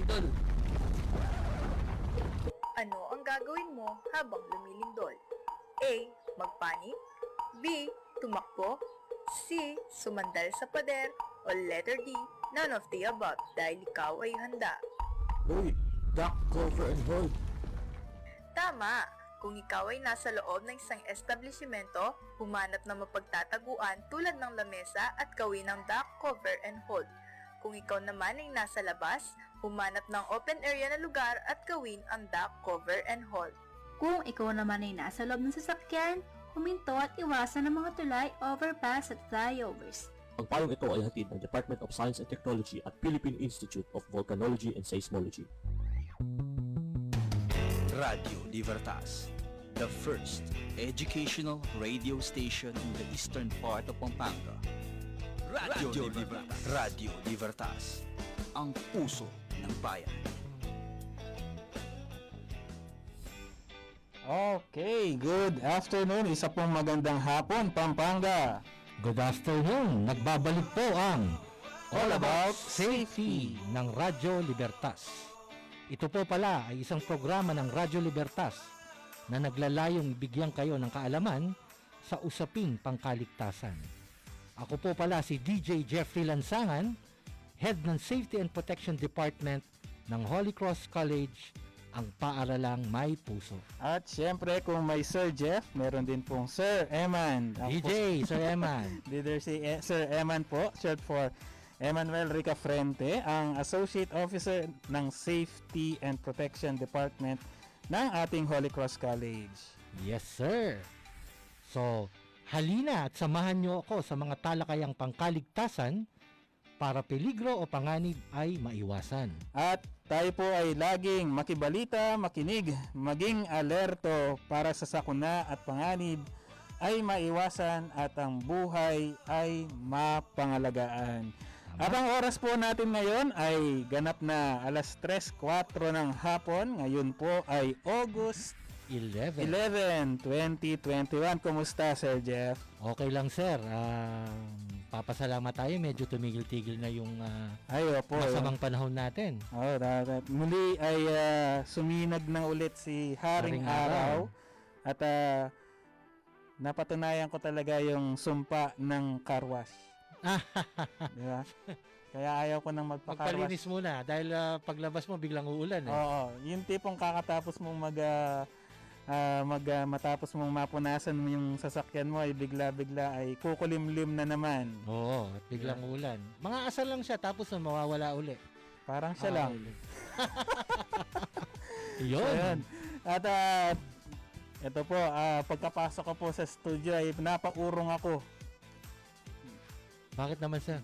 lumilindol. Ano ang gagawin mo habang lumilindol? A. Magpanik B. Tumakbo C. Sumandal sa pader o letter D. None of the above dahil ikaw ay handa. Uy, duck, cover, and hold. Tama! Kung ikaw ay nasa loob ng isang establishmento, humanap ng mapagtataguan tulad ng lamesa at gawin ng duck, cover, and hold. Kung ikaw naman ay nasa labas, humanap ng open area na lugar at gawin ang duck, cover, and hold. Kung ikaw naman ay nasa loob ng sasakyan, huminto at iwasan ang mga tulay, overpass at flyovers. Ang payong ito ay hatid ng Department of Science and Technology at Philippine Institute of Volcanology and Seismology. Radio Libertas, the first educational radio station in the eastern part of Pampanga. Radio, Libertas. Radio Libertas, ang puso ng bayan. Okay, good afternoon. Isa pong magandang hapon, Pampanga. Good afternoon. Nagbabalik po ang All About Safety ng Radyo Libertas. Ito po pala ay isang programa ng Radyo Libertas na naglalayong bigyan kayo ng kaalaman sa usaping pangkaligtasan. Ako po pala si DJ Jeffrey Lansangan, Head ng Safety and Protection Department ng Holy Cross College, ang paaralang may puso. At syempre, kung may Sir Jeff, meron din pong Sir Eman. DJ Sir Eman. Leader si E- Sir Eman po, short for Emmanuel Rica Frente, ang Associate Officer ng Safety and Protection Department ng ating Holy Cross College. Yes, sir. So, halina at samahan niyo ako sa mga talakayang pangkaligtasan para peligro o panganib ay maiwasan. At tayo po ay laging makibalita, makinig, maging alerto para sa sakuna at panganib ay maiwasan at ang buhay ay mapangalagaan. At ang oras po natin ngayon ay ganap na alas 3.04 ng hapon. Ngayon po ay August 11. 11, 2021. Kumusta, Sir Jeff? Okay lang, sir. Ah, papasalamat tayo. Medyo tumigil-tigil na yung ah, Ay, opo. masamang panahon natin. Oh, dapat. Muli ay ah, suminag na ulit si Haring, Haring Araw. Araw. At ah, napatunayan ko talaga yung sumpa ng carwash. Di ba? Kaya ayaw ko nang magpa-carwash. Magpalinis muna dahil ah, paglabas mo biglang uulan. Eh. Oo, yung tipong kakatapos mong mag ah, ah, mag ah, matapos mong mapunasan mo yung sasakyan mo ay bigla-bigla ay kukulimlim na naman. Oo, at biglang uulan. Mga asal lang siya tapos na mawawala uli. Parang siya Ah, lang. Yun. Ayan. At ah, ito po, ah, pagkapasok ko po sa studio ay napaurong ako. Bakit naman sir?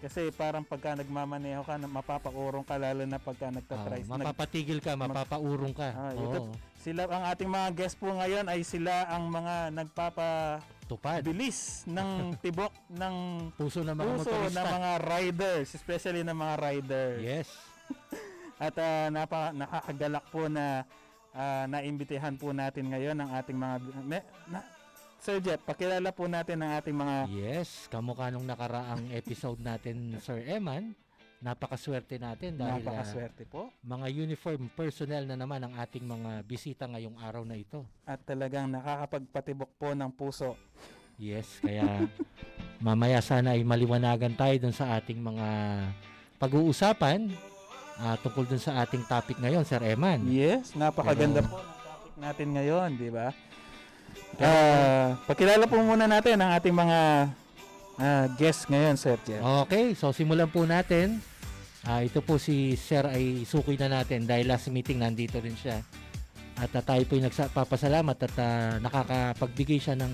Kasi parang pagka nagmamaneho ka, na- mapapaurong ka lalo na pagka Ah, nagtatry. nag- mapapatigil ka, mapapaurong ka. Ah, ito- sila, ang ating mga guest po ngayon ay sila ang mga nagpapabilis tupad. ng tibok ng Puso ng mga puso motorista. ng mga riders, especially ng mga riders. Yes. At ah, napa, nakakagalak po na ah, naimbitahan po natin ngayon ang ating mga me- na, Sir Jeff, pakilala po natin ang ating mga Yes, kamukha nung nakaraang episode natin, Sir Eman. Napakaswerte natin dahil ah, napakaswerte po mga uniform personnel na naman ang ating mga bisita ngayong araw na ito. at talagang nakakapagpatibok po ng puso. Yes, kaya mamaya sana ay maliwanagan tayo dun sa ating mga pag-uusapan ah, tungkol dun sa ating topic ngayon, Sir Eman. Yes, napakaganda Pero- po ng topic natin ngayon, di ba? Ah, pakilala po muna natin ang ating mga ah, guests ngayon, Sir Jeff. Okay, so simulan po natin. Ah, ito po si Sir ay suki na natin dahil last meeting nandito rin siya. At ah, tayo po ay nagpapasalamat at ah, nakakapagbigay siya ng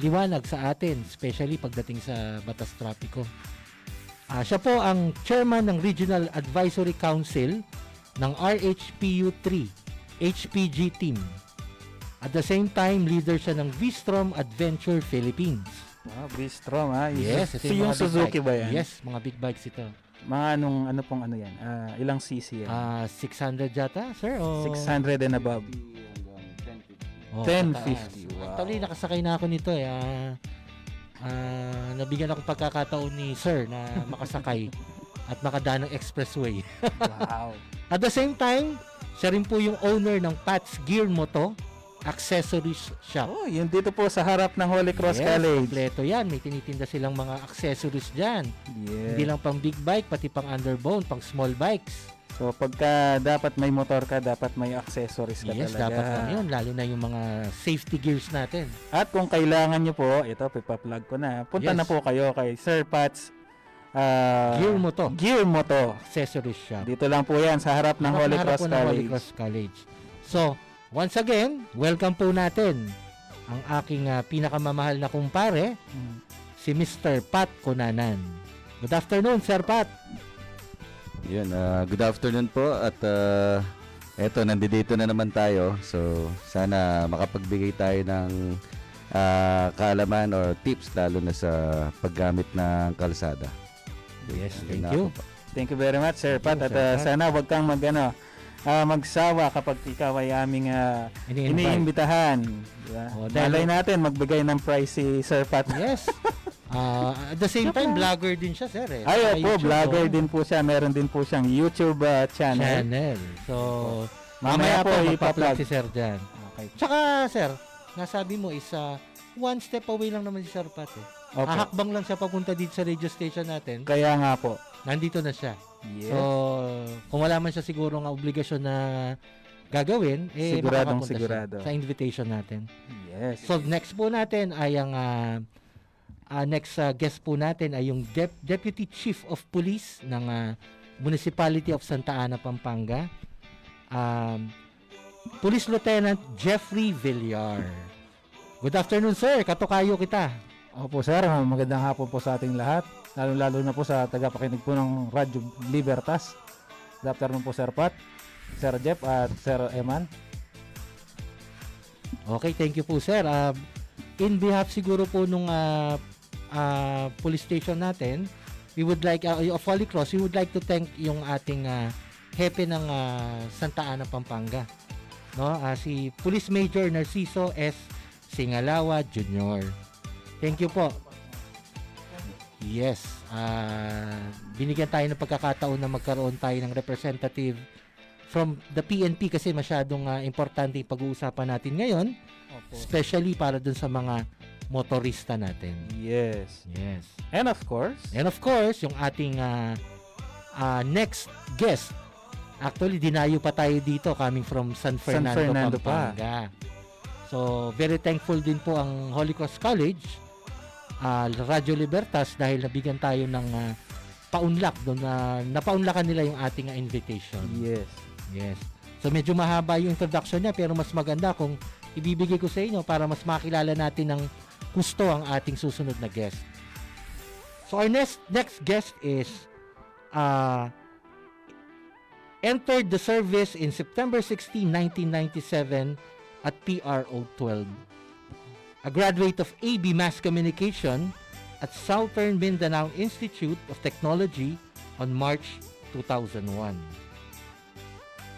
liwanag sa atin, especially pagdating sa batas trapiko. Ah, siya po ang chairman ng Regional Advisory Council ng RHPU 3 HPG team. At the same time, leader siya ng V-Strom Adventure Philippines. Wow, Bistrom ha. Yes, ito so, yung Suzuki bike. ba yan? Yes, mga big bikes ito. Mga anong, ano pong ano yan? Ah, ilang cc yan? Ah, 600 yata, sir? O... 600 and above. Oh, 1050, pataas. wow. Actually, nakasakay na ako nito eh. Ah, ah, nabigyan ako pagkakataon ni sir na makasakay. at makadaan ng expressway. Wow. At the same time, siya rin po yung owner ng Pat's Gear Moto Accessories Shop. Oh, yun dito po sa harap ng Holy Cross yes, College. kompleto yan. May tinitinda silang mga accessories dyan. Yeah. Hindi lang pang big bike, pati pang underbone, pang small bikes. So pagka dapat may motor ka, dapat may accessories ka Yes, talaga. dapat lang yun. Lalo na yung mga safety gears natin. At kung kailangan nyo po, ito, pipa-plug ko na. Punta Yes. na po kayo kay Sir Pat's ah, Gear Moto. Gear Moto. Accessories shop. Dito lang po yan sa harap ng Holy harap Cross ng Holy College. Cross College. So, once again, welcome po natin ang aking ah, pinakamamahal na kumpare, Mm. si Mr. Pat Kunanan. Good afternoon, Sir Pat. Yun, ah, good afternoon po at uh, eto, nandito na naman tayo. So, sana makapagbigay tayo ng ah, kaalaman or tips lalo na sa paggamit ng kalsada. Yes, thank you. po. Thank you very much, Sir Pat. you, At Sir Pat. sana wag kang mag, ah, magsawa kapag ikaw ay aming ah, Ini-invite. iniimbitahan. Diba? Oh, dahil- Malay natin, magbigay ng price si Sir Pat. Yes. Ah, at the same time, vlogger din siya, sir. Eh. Ay, YouTube, vlogger oh. din po siya. Meron din po siyang YouTube ah, channel. Channel. So, Mamaya mamaya po, po, ipa-plug. si sir dyan. Okay. Tsaka, sir, nasabi mo is ah, one step away lang naman si Sir Pat. Eh. Opo. Ahakbang lang siya papunta dito sa radio station natin. Kaya nga po. Nandito na siya. Yes. So, kung wala man siya siguro ng obligasyon na gagawin, eh, Siguradong sigurado. Sa invitation natin. yes. So, next po natin ay ang ah, ah, next ah, guest po natin ay yung Dep- Deputy Chief of Police ng ah, Municipality of Santa Ana, Pampanga. Um, Police Lieutenant Jeffrey Villar. Good afternoon, sir. Katukayo kita. Opo sir, magandang hapon po sa ating lahat. Lalo-lalo na po sa tagapakinig po ng Radyo Libertas. Good afternoon po Sir Pat, Sir Jeff at Sir Eman. Okay, thank you po, sir. Ah, in behalf siguro po nung ah, ah, police station natin, we would like, uh, of Holy Cross, we would like to thank yung ating ah, hepe ng ah, Santa Ana, Pampanga. No? Ah, si Police Major Narciso S. Singalawa Jr. Thank you po. Yes. ah binigyan tayo ng pagkakataon na magkaroon tayo ng representative from the PNP kasi masyadong ah, importante yung pag-uusapan natin ngayon, especially para dun sa mga motorista natin. Yes. Yes. And of course, And of course, yung ating ah, ah, next guest, actually dinayo pa tayo dito coming from San Fernando, Fernando pa. Pampanga. So, very thankful din po ang Holy Cross College, ah, Radio Libertas dahil nabigyan tayo ng ah, paunlak doon na napaunlakan nila yung ating ah, invitation. yes. Yes. So medyo mahaba yung introduction niya pero mas maganda kung ibibigay ko sa inyo para mas makilala natin ng gusto ang ating susunod na guest. So our next next guest is uh, entered the service in September 16, 1997 at PRO 12. A graduate of AB Mass Communication at Southern Mindanao Institute of Technology on March 2001.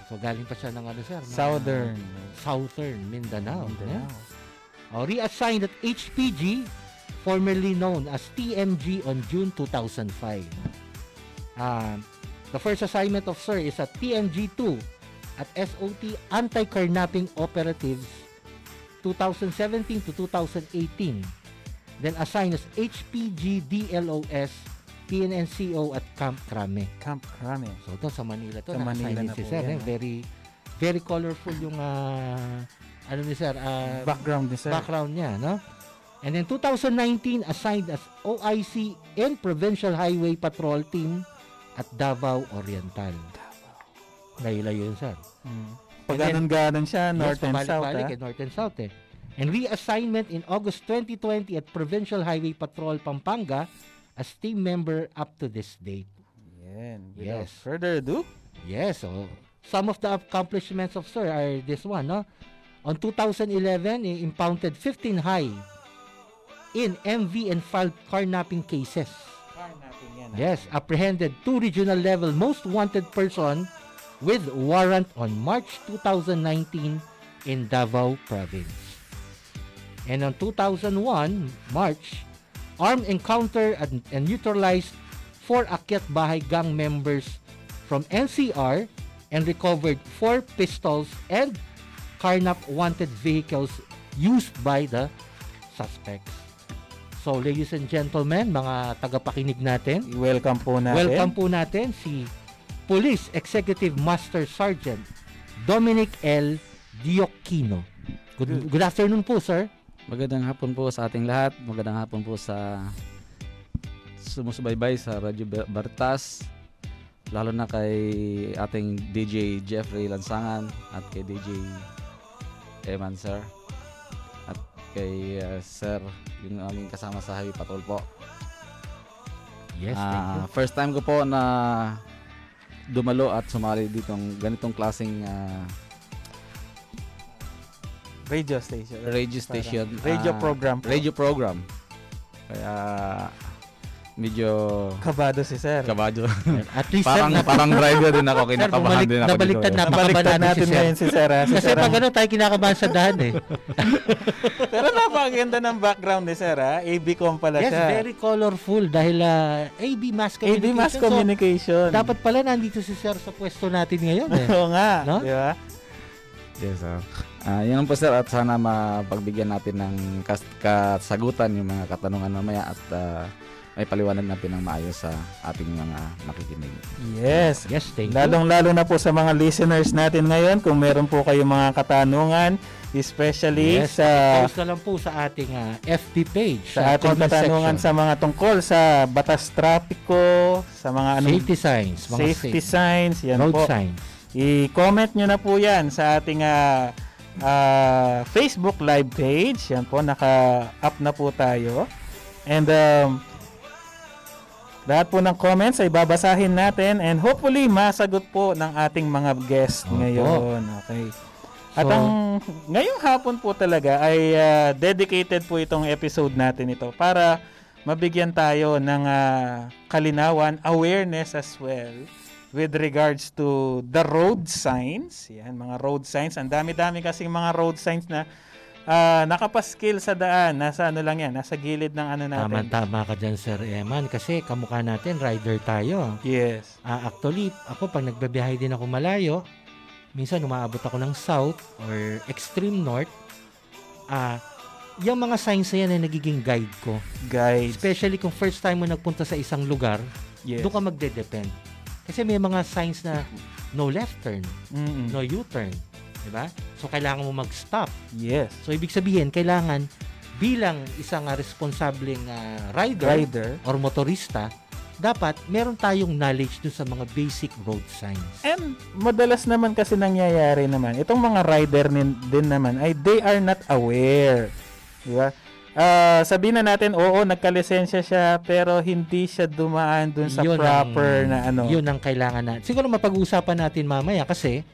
So galing pa siya ng ano sir? Southern. Southern Mindanao. Mindanao. Yeah. Oh, reassigned at HPG, formerly known as TMG on June 2005. Um, the first assignment of Sir is at TMG2 at SOT Anti-Carnapping Operatives 2017 to 2018. Then assigned as HPG DLOS PNNCO at Camp Crame. Camp Crame. So ito sa Manila to. Sa Manila na si po Sir. yan, eh. Very very colorful yung ah, ano ni Sir, ah, Background ni Sir. background niya, no? And then 2019 assigned as OIC and Provincial Highway Patrol Team at Davao Oriental. Layo-layo yun, sir. Mm. Pag And then- ganon-ganon siya, north yes, and south. pabalik-balik ah. eh, north and south eh. And reassignment in August 2020 at Provincial Highway Patrol Pampanga as team member up to this date. Yan. Without Yes. further ado, Yes, so some of the accomplishments of Sir are this one, no? On 2011, he impounded 15 high in MV and filed carnapping cases. Yes, apprehended two regional level most wanted person with warrant on March 2019 in Davao province. And on 2001, March, armed encounter and, and neutralized four Akyat Bahay gang members from NCR and recovered four pistols and carnap wanted vehicles used by the suspects. So, ladies and gentlemen, mga tagapakinig natin, Welcome po natin. welcome po natin si Police Executive Master Sergeant Dominic L. Diokino. Good, good afternoon po, sir. Magandang hapon po sa ating lahat. Magandang hapon po sa sumusubaybay sa Radyo Bartas. Lalo na kay ating DJ Jeffrey Lansangan at kay DJ Eman Sir. At kay uh, Sir, yung aming kasama sa Highway Patrol po. Yes, thank you. Ah, first time ko po na dumalo at sumali ditong ganitong klaseng ah, Radio station. radio station. radio ah, program po. Radio program. Kaya medyo Kabado si Sir. kabado. At least, parang sir, parang driver din ako, kinakabahan din ako. nabaliktad dito. na Nabaliktad natin si sir. ngayon si Sir. ah. Si Kasi Sir pag ang- ano, tayo kinakabahan sa daan eh. Pero napakaganda ng background ni Sir. ah. ABCOM pala yes, siya. very colorful dahil ah, AB Mass AB Communication. Mass So, Communication. dapat pala nandito si sir sa pwesto natin ngayon eh. Oo nga. No? Di ba? Yes, sir. Ah, yun po sir at sana mapagbigyan natin ng kas- kasagutan yung mga katanungan mamaya at ah, may paliwanag natin ng maayos sa ating mga makikinig. Yes. Yes, thank you. Lalong-lalo na po sa mga listeners natin ngayon kung meron po kayong mga katanungan, especially Yes, sa post na lang po sa ating ah, FB page. sa ating comment katanungan section. sa mga tungkol sa batas trapiko, sa mga ano safety signs, mga safety safe- signs, yan road po. signs. I-comment nyo na po yan sa ating ah, ah, Facebook live page. Yan po, naka-up na po tayo. And um, lahat po ng comments ay babasahin natin and hopefully masagot po ng ating mga guest Opo. ngayon. Okay. At So- ang ngayong hapon po talaga ay ah, dedicated po itong episode natin ito para mabigyan tayo ng ah, kalinawan, awareness as well with regards to the road signs. Yan, mga road signs. Ang dami-dami kasing mga road signs na ah, nakapaskil sa daan. Nasa ano lang yan, nasa gilid ng ano natin. Tama-tama ka dyan, Sir Eman. Kasi kamukha natin, rider tayo. Yes. Ah, actually, ako pag nagbabiyahe din ako malayo, minsan umaabot ako ng south or extreme north, ah, yung mga signs na yan ay nagiging guide ko. Guys. Especially kung first time mo nagpunta sa isang lugar, Yes. doon ka magde-depend. Kasi may mga signs na no left turn, Mm-mm. no U-turn. Diba? So, kailangan mo mag-stop. Yes. So, ibig sabihin, kailangan bilang isang ah, responsableng ah, rider, Rider. or motorista, dapat meron tayong knowledge dun sa mga basic road signs. And madalas naman kasi nangyayari naman, itong mga rider nin, din naman ay they are not aware. Di ba? Ah, sabihin na natin, oo, nagkalisensya siya, pero hindi siya dumaan dun sa Yun proper ang- na ano. Yun ang kailangan natin. Siguro mapag-uusapan natin mamaya kasi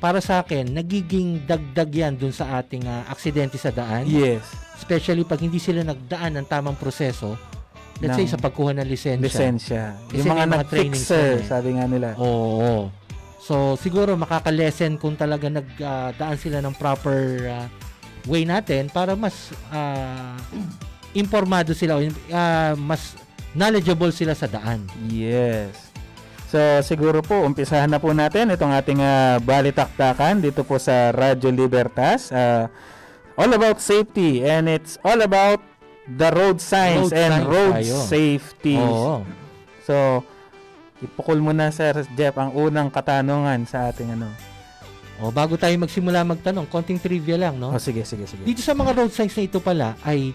para sa akin, nagiging dagdag yan dun sa ating ah, aksidente sa daan. Yes. Especially pag hindi sila nagdaan ng tamang proseso. Let's say Ng sa pagkuha ng lisensya. Lisensya. Kasi Yung mga mga nag-fixer, sabi nga nila. Oo. So, siguro makaka-lesson kung talaga nagdaan sila ng proper ah, way natin para mas ah, informado sila, o, ah, mas knowledgeable sila sa daan. Yes. So siguro po umpisahan na po natin itong ating ah, balitaktakan dito po sa Radyo Libertas. Ah, all about safety and it's all about the road signs Road and signs road tayo. safety. Oo. So ipukul mo na Sir Jeff ang unang katanungan sa ating ano. O, bago tayo magsimula magtanong, konting trivia lang, no? Oh, sige, sige, sige. Dito sa mga road signs na ito pala ay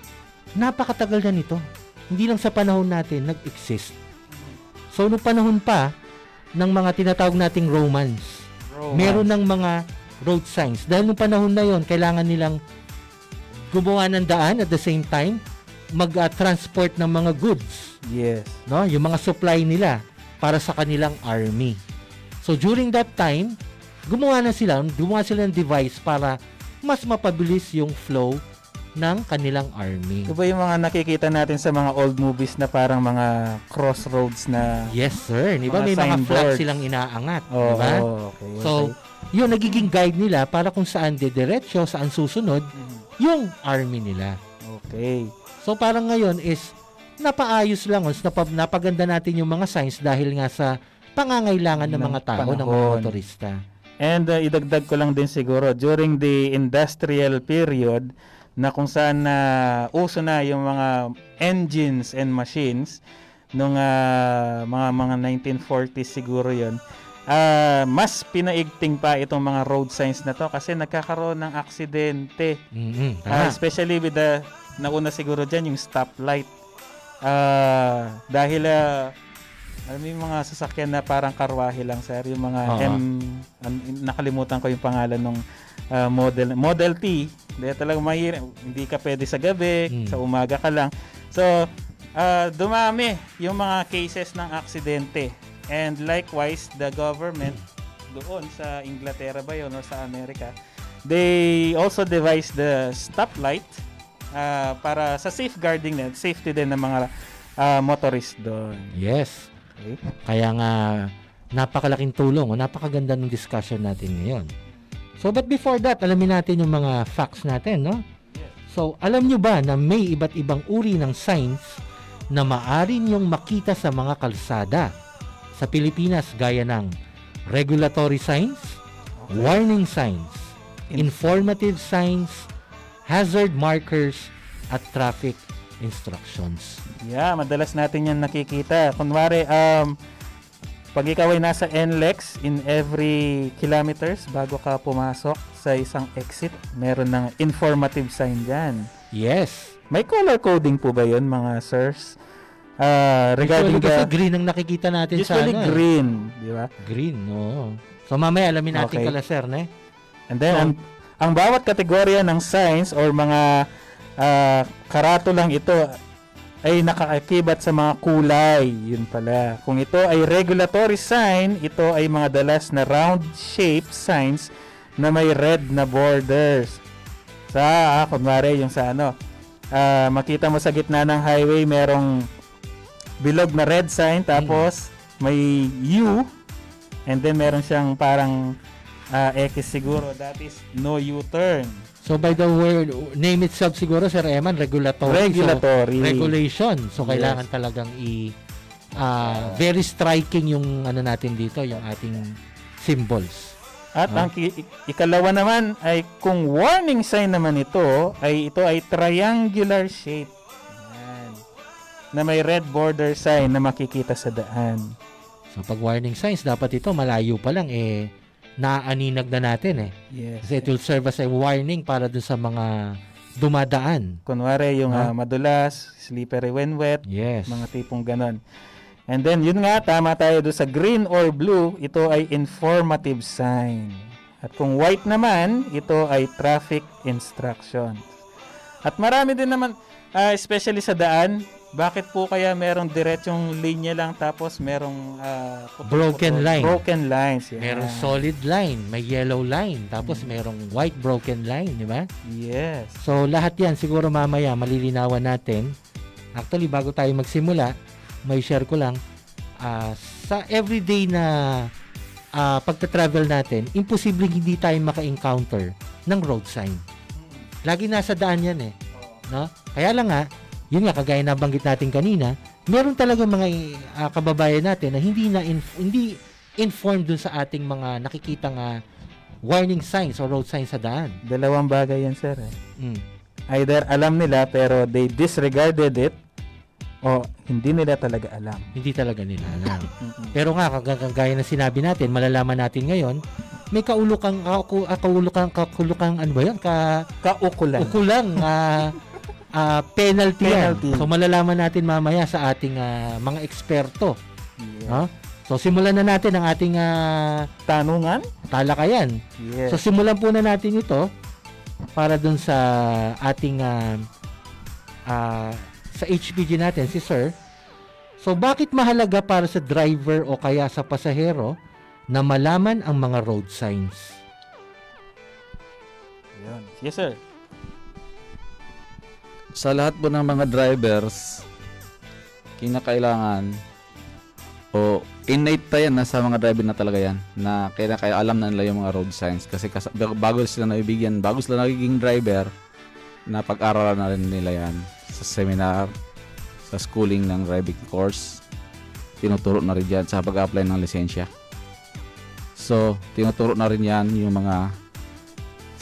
napakatagal na nito. Hindi lang sa panahon natin nag-exist. So, nung panahon pa ng mga tinatawag nating Romans, meron ng mga road signs. Dahil nung panahon na yon, kailangan nilang gumawa ng daan at the same time mag-transport ng mga goods, Yes. no? Yung mga supply nila para sa kanilang army. So during that time, gumawa na sila, gumawa sila ng device para mas mapabilis yung flow ng kanilang army. Ito ba yung mga nakikita natin sa mga old movies na parang mga crossroads na Yes, sir. Di ba? Mga May mga flag silang inaangat. Oo, di ba? okay. So, yun nagiging guide nila para kung saan didiretso, saan susunod, Mhm. yung army nila. okay. So parang ngayon is napaayos lang, os, napa, napaganda natin yung mga signs dahil nga sa pangangailangan ng Ng mga tao, ng mga panahon. motorista. And uh, idagdag ko lang din siguro, during the industrial period, na kung saan na uso na yung mga engines and machines, nung ah, mga mga 1940s siguro yon ah mas pinaigting pa itong mga road signs na to kasi nagkakaroon ng aksidente Ah, tama. especially with the nauna siguro dyan yung stoplight. Ah, dahil ah, alam mo yung mga sasakyan na parang karwahe lang sir, yung mga Oo. M an- nakalimutan ko yung pangalan ng model Model T. Dahil talagang mahirap, hindi ka pwede sa gabi, Mm. sa umaga ka lang. So, ah, dumami yung mga cases ng aksidente. And likewise, the government doon sa Inglaterra ba yun or sa Amerika, they also devised the stoplight ah, para sa safeguarding net, safety din ng mga ah, motorist doon. Yes. Okay? Kaya nga, napakalaking tulong o napakaganda ng discussion natin ngayon. So, but before that, alamin natin yung mga facts natin, no? So, alam nyo ba na may iba't ibang uri ng signs na maaari nyong makita sa mga kalsada sa Pilipinas gaya ng regulatory signs, warning signs, informative signs, hazard markers, at traffic instructions. Yeah, madalas natin yan nakikita. Kunwari, um, pag ikaw ay nasa NLEX, in every kilometers bago ka pumasok sa isang exit, meron ng informative sign dyan. Yes. May color coding po ba yun, mga sirs? Ah, regarding Usually the... green ang nakikita natin sa ano. eh. green, di ba? Green, oo. So mamaya alamin natin Okay. kala sir, ne? And then, So- ang, ang bawat kategorya ng signs or mga ah, karatulang ito ay nakaakibat sa mga kulay. Yun pala. Kung ito ay regulatory sign, ito ay mga dalas na round shape signs na may red na borders. Sa, ah, kunwari yung sa ano, ah, makita mo sa gitna ng highway merong bilog na red sign tapos may U and then meron siyang parang ah, X siguro that is no U-turn. So by the word, name itself siguro Sir Eman, regulatory. Regulatory. So, regulation. So Yes. kailangan talagang i ah, very striking yung ano natin dito, yung ating symbols. At Ah. ang ikalawa naman ay kung warning sign naman ito ay ito ay triangular shape. Na may red border sign na makikita sa daan. So pag warning signs, dapat ito malayo pa lang eh naaaninag na natin eh. Yes. Kasi it will serve as a warning para dun sa mga dumadaan. Kunwari yung Ah. ah, madulas, slippery when wet, Yes. mga tipong ganon. And then yun nga, tama tayo doon sa green or blue, ito ay informative sign. At kung white naman, ito ay traffic instructions. At marami din naman, ah, especially sa daan, bakit po kaya merong diretsong linya lang tapos merong putol-putol? Broken line. Broken lines, yeah. Merong solid line, may yellow line, tapos merong white broken line, di ba? Yes. So lahat yan siguro mamaya malilinawan natin. Actually bago tayo magsimula, may share ko lang ah, sa everyday na ah, pagta-travel natin, imposibleng hindi tayo maka-encounter ng road sign. Lagi nasa daan yan eh. No? Kaya lang nga, yun nga kagaya na banggit natin kanina, meron talaga mga ah, kababayan natin na hindi na inf- hindi informed dun sa ating mga nakikitang ah, warning signs or road signs sa daan. Dalawang bagay yan, sir. eh. Mm. Either alam nila pero they disregarded it o hindi nila talaga alam. Hindi talaga nila alam. Pero nga, kag- kagaya na sinabi natin, malalaman natin ngayon, may kaulukang, uh, kaulukang, kaulukang, ano ba yan? Ka, Kaukulan. ukulang ah, ah, penalty, yan. Penalty. So, malalaman natin mamaya sa ating ah, mga eksperto. Yeah. No? So, simulan na natin ang ating ah, Tanungan? talakayan. Yes. So, simulan po na natin ito para dun sa ating ah, ah, sa HPG natin, si Sir. So, bakit mahalaga para sa driver o kaya sa pasahero na malaman ang mga road signs? Yun. Yes, sir. Sa lahat po ng mga drivers, kinakailangan o innate pa yan na sa mga driver na talaga yan na kaya kaya alam na nila yung mga road signs kasi kas- bago sila nabibigyan bago sila nagiging driver na pag-aralan na rin nila yan sa seminar sa schooling ng driving course. Tinuturo na rin yan sa pag-apply ng lisensya. So, tinuturo na rin yan yung mga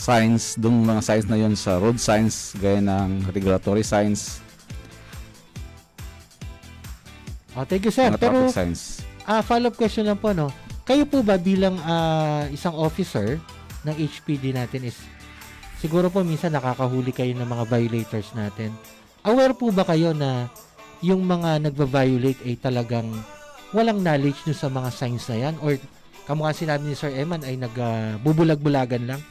signs, dung mga signs na yun sa road signs, gaya ng regulatory signs, Oh, thank you, sir. mga Pero, traffic signs. ah, follow-up question lang po, no? Kayo po ba bilang ah, isang officer ng HPD natin is, siguro po minsan nakakahuli kayo ng mga violators natin. Aware po ba kayo na yung mga nagva-violate ay talagang walang knowledge nyo sa mga signs na yan? Or kamukha sinabi ni Sir Eman ay nagbubulag-bulagan lang?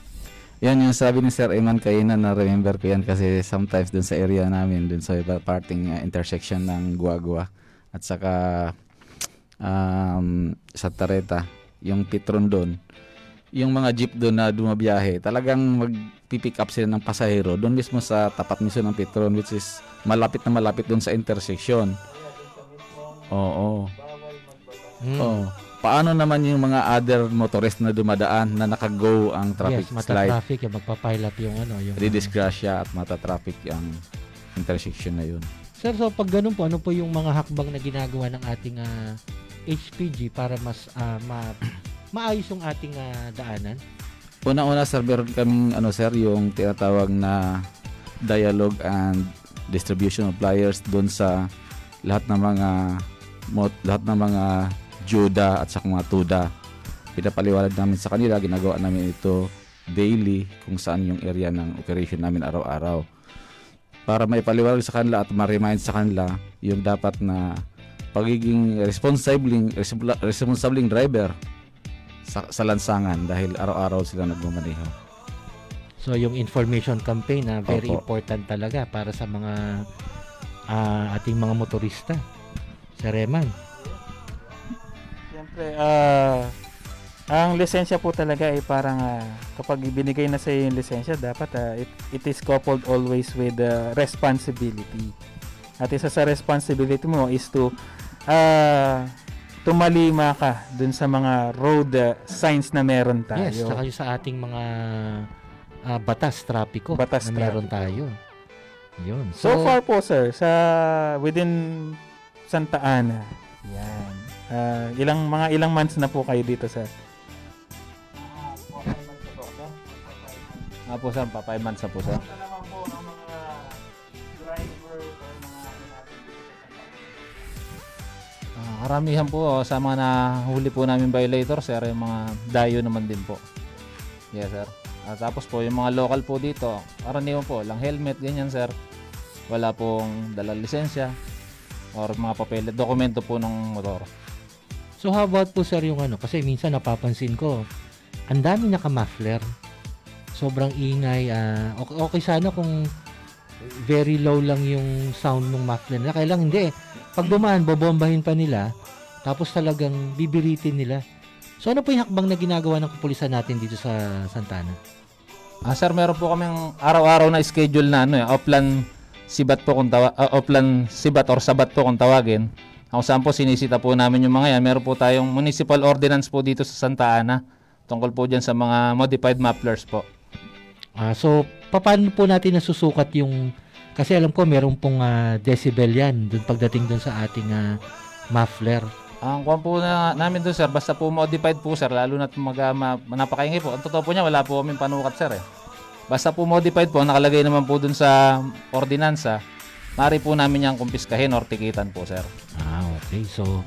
Yan yung sabi ni Sir Eman kanina na remember ko yan kasi sometimes dun sa area namin, dun sa parting uh, intersection ng Guagua at saka um, sa Tareta, yung Pitron doon. Yung mga jeep doon na dumabiyahe, talagang magpipick up sila ng pasahero doon mismo sa tapat mismo ng Pitron which is malapit na malapit doon sa intersection. Oo. Hmm. Oo. Paano naman yung mga other motorist na dumadaan na nakago ang traffic yes, slide? mata-traffic, yung magpapile up yung ano. Yung, Didisgrasya at mata-traffic ang intersection na yun. Sir, so pag ganun po, ano po yung mga hakbang na ginagawa ng ating ah, HPG para mas ah, ma- maayos yung ating ah, daanan? Una-una sir, meron kaming ano sir, yung tinatawag na dialogue and distribution of flyers doon sa lahat ng mga mot, lahat ng mga Juda at sa mga Tuda. Pinapaliwanag namin sa kanila, ginagawa namin ito daily kung saan yung area ng operation namin araw-araw. Para maipaliwanag sa kanila at ma-remind sa kanila yung dapat na pagiging responsibling responsibling, driver sa, sa lansangan dahil araw-araw sila nagmamaneho. So yung information campaign na very Opo. important talaga para sa mga ah, ating mga motorista. Sir Eman. Siyempre, ah, ang lisensya po talaga ay parang ah, kapag ibinigay na sa iyo yung lisensya, dapat ah, it, it is coupled always with ah, responsibility. At isa sa responsibility mo is to ah, tumalima ka dun sa mga road ah, signs na meron tayo. Yes, saka yung sa ating mga ah, batas trapiko Batas na meron tayo. Yun. So, far po sir, sa within Santa Ana. Yan. Ah, ilang mga ilang months na po kayo dito sir? Ah po sir, pa 5 months na po sir. Ah, karamihan po oh, sa mga nahuli po namin violator sir, yung mga dayo naman din po. Yes sir. At tapos po yung mga local po dito, karaniwan po, lang helmet, ganyan sir. Wala pong dala lisensya or mga papel, dokumento po ng motor. So how about po sir yung ano? Kasi minsan napapansin ko, ang dami naka-muffler. Sobrang ingay. ah, okay, okay sana kung very low lang yung sound ng muffler nila. Kaya lang hindi. eh. Pag dumaan, bobombahin pa nila. Tapos talagang bibiritin nila. So ano po yung hakbang na ginagawa ng kapulisan natin dito sa Santana? Ah sir, meron po kaming araw-araw na schedule na ano eh, offline sibat po kung tawa, ah, offline sibat or sabat po kung tawagin. Kung saan po sinisita po namin yung mga yan. Meron po tayong municipal ordinance po dito sa Santa Ana. Tungkol po dyan sa mga modified mufflers po. Ah, so paano po natin nasusukat yung kasi alam ko meron pong ah, decibel yan dun pagdating dun sa ating ah, muffler. Ang kwan po na, namin doon sir, basta po modified po sir, lalo na mag, ma, napakaingay po. Ang totoo po niya, wala po kaming panukat sir eh. Basta po modified po, nakalagay naman po doon sa ordinansa, mari po namin yung kumpiskahin or tikitan po sir. Ah, okay. So,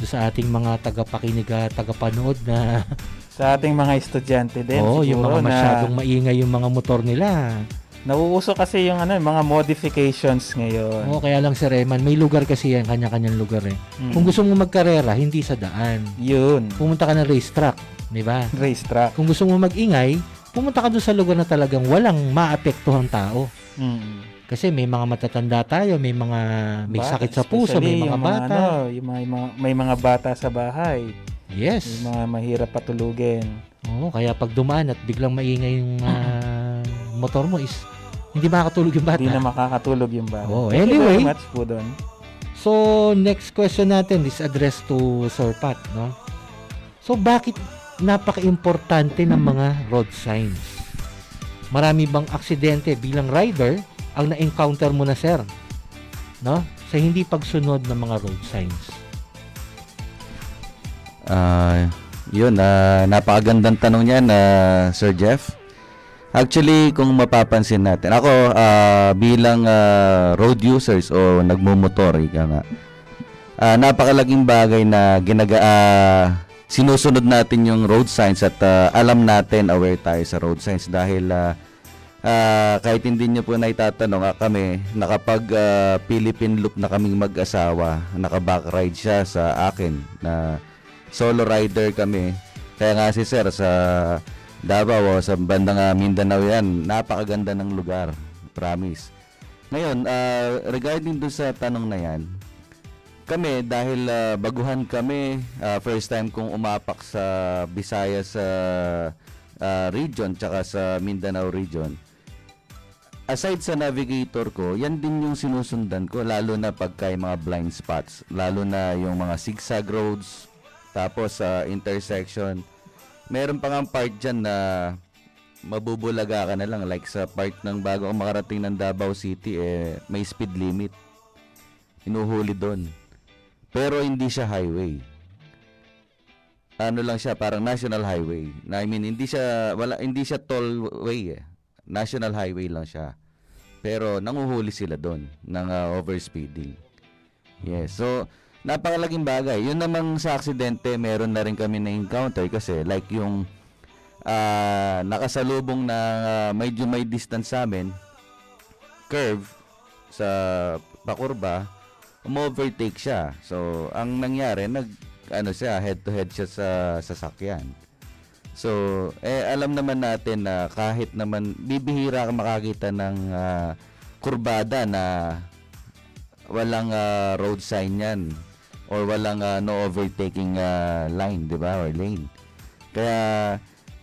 sa ating mga tagapakinig at tagapanood na Sa ating mga estudyante din oh, yung mga masyadong na maingay yung mga motor nila. nauuso kasi yung ano, yung mga modifications ngayon. Oo, kaya lang Sir Eman, may lugar kasi yan, kanya-kanyang lugar eh. Mm. Kung gusto mo magkarera, hindi sa daan. Yun, Pumunta ka ng racetrack, di ba? racetrack. Kung gusto mo magingay, pumunta ka doon sa lugar na talagang walang maapektuhang tao. Mm. Kasi may mga matatanda tayo, may mga may Bata, sakit sa puso, may mga bata. Ano, yung mga, yung mga- may mga bata sa bahay. Yes. Yung mga mahirap patulugin. Oo, kaya pag dumaan at biglang maingay yung ah, motor mo is hindi makakatulog yung bata. Hindi na makakatulog yung bata. Oh, Thank you anyway. very much po doon. So, next question natin is addressed to Sir Pat, no? So, bakit napaka-importante ng mga road signs? Marami bang aksidente bilang rider ang na-encounter mo na, sir? No? sa hindi pagsunod ng mga road signs? Ah, yun, ah, napakagandang tanong niyan, ah, Sir Jeff. Actually, kung mapapansin natin, ako ah, bilang ah, road users o nagmumotor, ika nga, ah, napakalaking bagay na ginaga ah, sinusunod natin yung road signs at ah, alam natin aware tayo sa road signs dahil ah, ah, kahit hindi niyo po naitatanong ah, kami nakapag ah, Philippine loop na kaming mag-asawa naka-back ride siya sa akin na solo rider kami. Kaya nga si sir sa Davao sa bandang Mindanao yan napakaganda ng lugar promise. Ngayon ah, regarding do sa tanong na yan kami dahil ah, baguhan kami ah, first time kong umapak sa Visayas ah, ah, region tsaka sa Mindanao region aside sa navigator ko, yan din yung sinusundan ko lalo na pagka yung mga blind spots, lalo na yung mga zigzag roads, tapos sa intersection. Meron pa nga part dyan na mabubulaga ka na lang like sa part ng bago ka makarating ng Davao City eh may speed limit. Inuhuli doon. Pero hindi siya highway. Ano lang siya, parang national highway. Na, I mean, hindi siya wala hindi siya tollway eh. National highway lang siya. Pero nanguhuli sila doon ng ah, overspeeding. Yes. So, napakalaking bagay. Yun namang sa aksidente, meron na rin kami na encounter kasi like yung ah, nakasalubong na ah, medyo may distance sa amin, curve sa pakurba, umovertake siya. So, ang nangyari, nag ano siya, head to head siya sa sasakyan. So, eh alam naman natin na kahit naman bibihira ka makakita ng ah, kurbada na walang ah, road sign yan or walang ah, no overtaking ah, line, 'di ba? Or lane. Kaya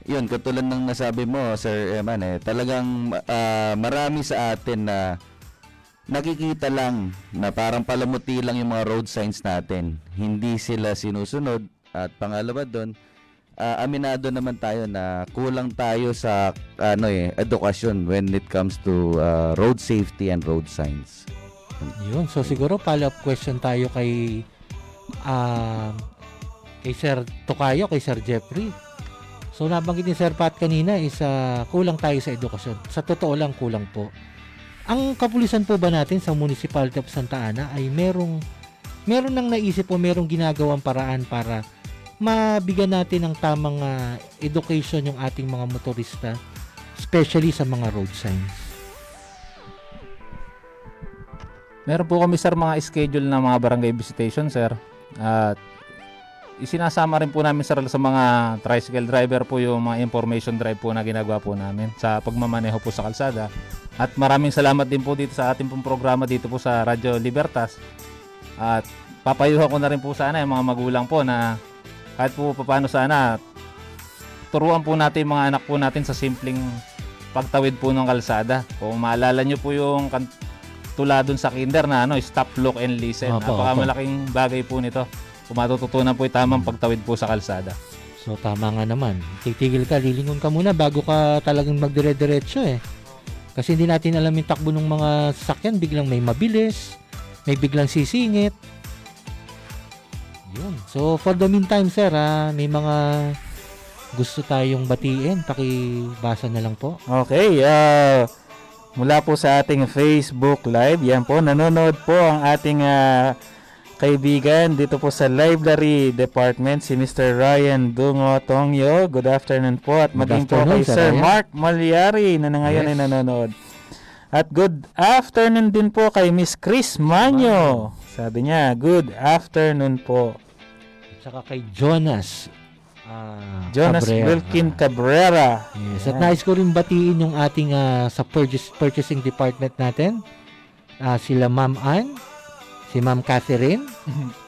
yun, katulad ng nasabi mo, Sir Eman, eh, talagang ah, marami sa atin na nakikita lang na parang palamuti lang yung mga road signs natin. Hindi sila sinusunod. At pangalawa doon, ah, aminado naman tayo na kulang tayo sa ano eh, edukasyon when it comes to ah, road safety and road signs. Yun. So siguro follow-up question tayo kay ah, kay Sir Tokayo, kay Sir Jeffrey. So nabanggit ni Sir Pat kanina is ah, kulang tayo sa edukasyon. Sa totoo lang kulang po. Ang kapulisan po ba natin sa Municipality of Santa Ana ay merong meron nang naisip o merong ginagawang paraan para mabigyan natin ng tamang ah, education yung ating mga motorista especially sa mga road signs. Meron po kami sir mga schedule na mga barangay visitation sir. At isinasama rin po namin sir sa mga tricycle driver po yung mga information drive po na ginagawa po namin sa pagmamaneho po sa kalsada. At maraming salamat din po dito sa ating pong programa dito po sa Radyo Libertas. At papayuhan ko na rin po sana yung mga magulang po na kahit po paano sana turuan po natin mga anak po natin sa simpleng pagtawid po ng kalsada. Kung maalala nyo po yung tula dun sa kinder na ano, stop, look, and listen. Opo, Napakamalaking bagay po nito. Kung matututunan po yung tamang pagtawid po sa kalsada. So tama nga naman. Titigil ka, lilingon ka muna bago ka talagang magdire-diretso eh. Kasi hindi natin alam yung takbo ng mga sasakyan, biglang may mabilis, may biglang sisingit. Yun. So for the meantime, sir, ah, may mga gusto tayong batiin, pakibasa na lang po. Okay, ah mula po sa ating Facebook Live, yan po, nanonood po ang ating ah, kaibigan dito po sa Library Department, si Mr. Ryan Dungo Tongyo. Good afternoon po at maging po kay Sir Sir Ryan. Mark Malyari na ngayon Yes. ay nanonood. At good afternoon din po kay Miss Chris Manyo. Sabi niya, good afternoon po. At saka kay Jonas. ah, Jonas Cabrera. Wilkin Cabrera. Yes, at nais ko rin batiin yung ating ah, sa purchase, purchasing department natin. Ah, sila Ma'am Ann, si Ma'am Catherine,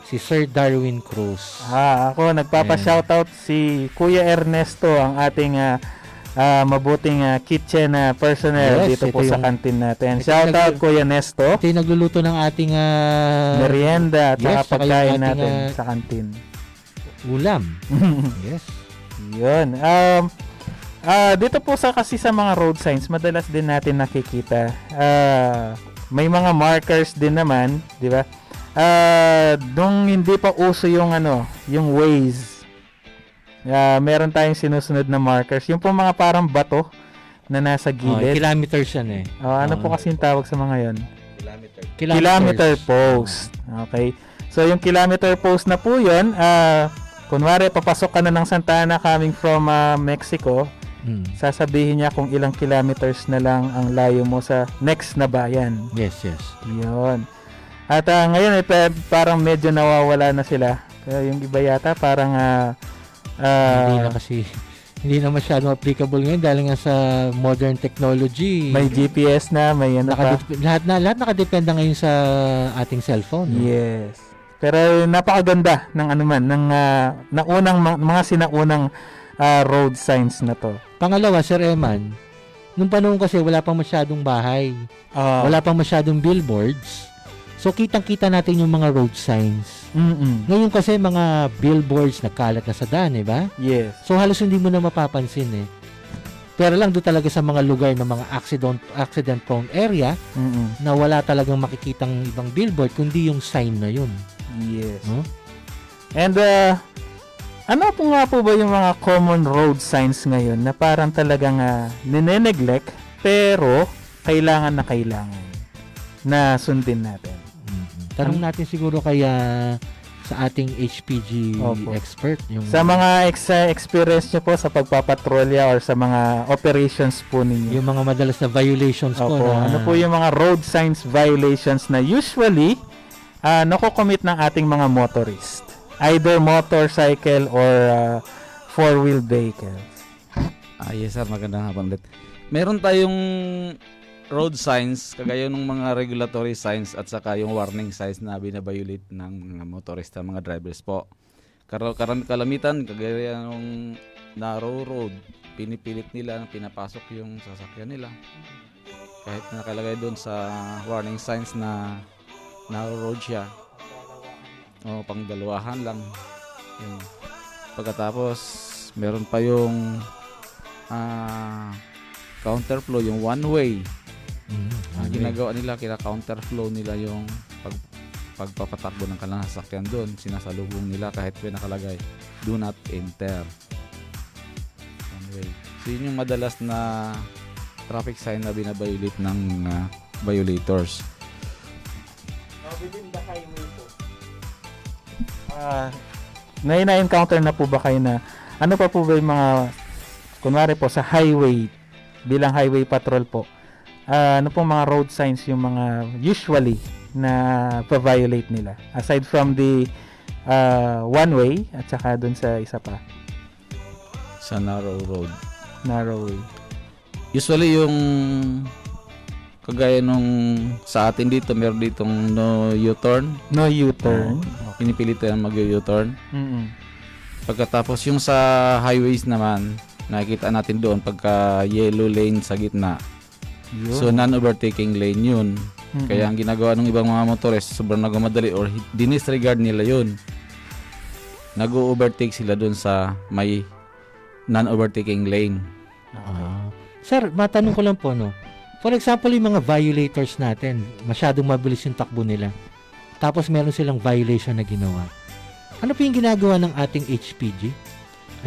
si Sir Darwin Cruz. Ah, ako nagpapa-shoutout si Kuya Ernesto, ang ating ah, ah, mabuting ah, kitchen ah, personnel Yes, dito po ito sa yung- kantin natin. ito Shoutout yung- Kuya Nesto. Ito yung nagluluto ng ating ah, Merienda at yes, saka yung pagkain ating, natin ah, sa kantin. Ulam. yes. Yun. Um, ah, dito po sa kasi sa mga road signs, madalas din natin nakikita. Ah, may mga markers din naman, di ba? Ah, nung hindi pa uso yung ano, yung Waze. ah, meron tayong sinusunod na markers. Yung po mga parang bato na nasa Oh, gilid. kilometers yan eh. Oh, ano po Oo. kasi yung tawag sa mga yon? Kilometer. Kilometer post. Okay. So yung kilometer post na po 'yon, ah kunwari papasok ka na ng Santa Ana coming from ah, Mexico, Mm. sasabihin niya kung ilang kilometers na lang ang layo mo sa next na bayan. Yes, yes. 'Yon. At ah, ngayon eh, pa- parang medyo nawawala na sila. Kaya yung iba yata parang ah ah, hindi na kasi hindi na masyadong applicable ngayon dahil nga sa modern technology. may GPS na, may ano pa. Nakadep- lahat na lahat nakadependa ngayon sa ating cellphone. Yes. Pero napakaganda ng ano man ng ah, naunang mga sinaunang ah, road signs na to. Pangalawa, Sir Eman, nung panahon kasi wala pang masyadong bahay. Ah, Wala pang masyadong billboards. So kitang-kita natin yung mga road signs. Mm-mm. Ngayon kasi mga billboards nagkalat na sa daan, di ba? Yes. So halos hindi mo na mapapansin eh. Pero lang doon talaga sa mga lugar ng mga accident accident prone area Mm-mm. na wala talagang makikitang ibang billboard kundi yung sign na yun. Yes. No? And uh, ano po nga po ba yung mga common road signs ngayon na parang talagang uh, nineneglect pero kailangan na kailangan na sundin natin. Tanong natin siguro kaya sa ating HPG Opo. expert yung Sa mga ex- uh, experience nyo po sa pagpapatrolya or sa mga operations po ninyo. yung mga madalas na violations po Opo, na ano po yung mga road signs violations na usually uh, nakocommit ng ating mga motorist. Either motorcycle or uh, four-wheel vehicle. Ah, yes sir, magandang hapon ulit. Meron tayong road signs, kagaya ng mga regulatory signs at saka yung warning signs na binabiolate ng mga motorista, mga drivers po. Kar- karam- kalamitan, kagaya ng narrow road, pinipilit nila, pinapasok yung sasakyan nila. Kahit na nakalagay doon sa warning signs na narrow road siya. O, pang dalawahan lang. Yun. Pagkatapos, meron pa yung ah counterflow, yung one way. Mm, Ang okay. ginagawa nila, kina counterflow nila yung pag, pagpapatakbo ng kanilang sasakyan doon. Sinasalubong nila kahit may nakalagay, do not enter. One way. So yun yung madalas na traffic sign na binabiolate ng ah, violators. Within the highway po. Ah, na na-encounter na po ba kayo na ano pa po ba yung mga kunwari po sa highway bilang highway patrol po ah, ano po mga road signs yung mga usually na pa-violate nila aside from the ah, one way at saka dun sa isa pa Sa narrow road. narrow way Usually yung kagaya nung sa atin dito, meron ditong no U-turn. no U-turn Pinipilit yan mag-U-turn. Mm-mm. Pagkatapos yung sa highways naman, nakikita natin doon pagka yellow lane sa gitna. Yun. So non-overtaking lane yun. Mm-mm. Kaya ang ginagawa ng ibang mga motorist, sobrang nagmamadali or dinisregard nila yun. Nag-overtake sila doon sa may non-overtaking lane. Ah. Sir, matanong ko lang po no. For example, yung mga violators natin, masyadong mabilis yung takbo nila. Tapos meron silang violation na ginawa. Ano po yung ginagawa ng ating HPG?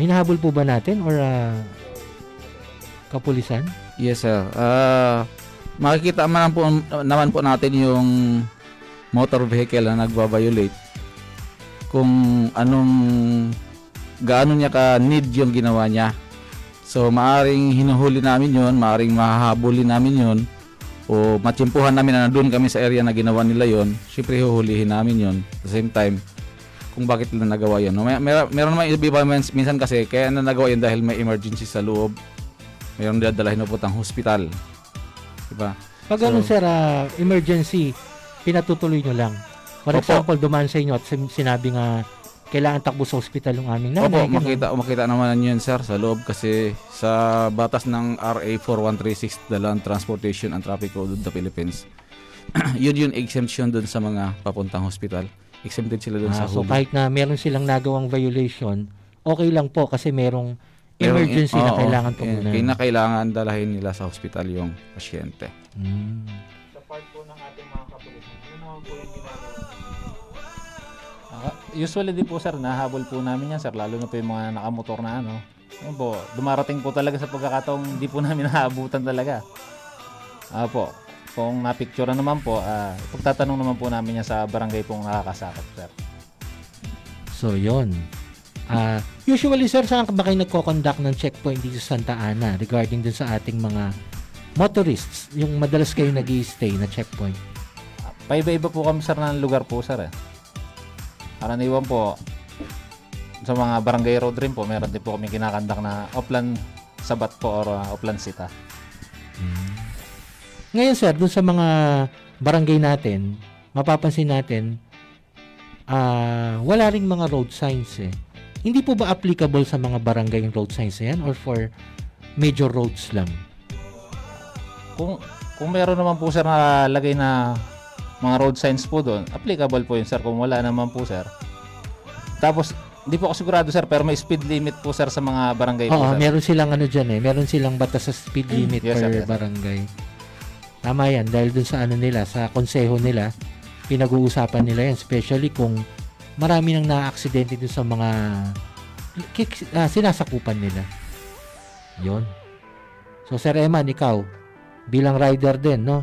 Ay nahabol po ba natin or ah, kapulisan? Yes sir. Ah, makikita man po, naman po natin yung motor vehicle na nagva-violate kung anong gaano niya ka need yung ginawa niya. So maaring hinuhuli namin yon, maaring mahahabulin namin yon o matsimpuhan namin na nandun kami sa area na ginawa nila yon. Syempre huhulihin namin yon. At the same time, kung bakit nila nagawa. No, may, mer- meron naman iba mins- minsan kasi kaya na nagawa yun dahil may emergency sa loob. Meron dadalahin na putang hospital. Diba? Pag So- sir, ah, emergency, pinatutuloy nyo lang. For Opo. example, dumaan sa inyo at sin- sinabi nga kailangan takbo sa ospital yung aming nanay. Opo, ganun. makita, makita naman yun sir sa loob kasi sa batas ng RA 4136, the Land Transportation and Traffic Code of the Philippines, yun yung exemption dun sa mga papuntang hospital. Exempted sila dun Ah, sa so huli. kahit na meron silang nagawang violation, okay lang po kasi merong Merong- emergency na oo, kailangan po eh, muna. Kinakailangan dalahin nila sa hospital yung pasyente. Mm. Usually din po sir, nahabol po namin yan sir, lalo na po yung mga nakamotor na ano. Ayun po, dumarating po talaga sa pagkakataong hindi po namin nahabutan talaga. Ah po, kung napicture naman po, ah, pagtatanong naman po namin yan sa barangay pong nakakasakop sir. So, yon. Ah, usually, sir, saan ka ba kayo nagko-conduct ng checkpoint dito sa Santa Ana regarding dun sa ating mga motorists, yung madalas kayo nag stay na checkpoint? Paiba-iba po kami sir ng lugar po sir eh. Karaniwan po, sa mga barangay road rin po, meron din po kami kinakandak na Oplan Sabat po or uh, Oplan Sita. Ngayon, sir, dun sa mga barangay natin, mapapansin natin, ah wala ring mga road signs eh. Hindi po ba applicable sa mga barangay yung road signs na yan or for major roads lang? Kung kung meron naman po sir na lagay na mga road signs po doon, applicable po yun sir. Kung wala naman po sir. Tapos, hindi po ako sigurado sir, pero may speed limit po sir sa mga barangay po Oo, sir. meron silang ano dyan eh. Meron silang batas sa speed limit Yes, per sir, yes, sir. barangay. Tama yan. Dahil dun sa ano nila, sa konseho nila, pinag-uusapan nila yan. Especially kung marami nang na-aksidente dun sa mga kik- ah, sinasakupan nila. Yon. So, Sir Eman, ikaw, bilang rider din, no?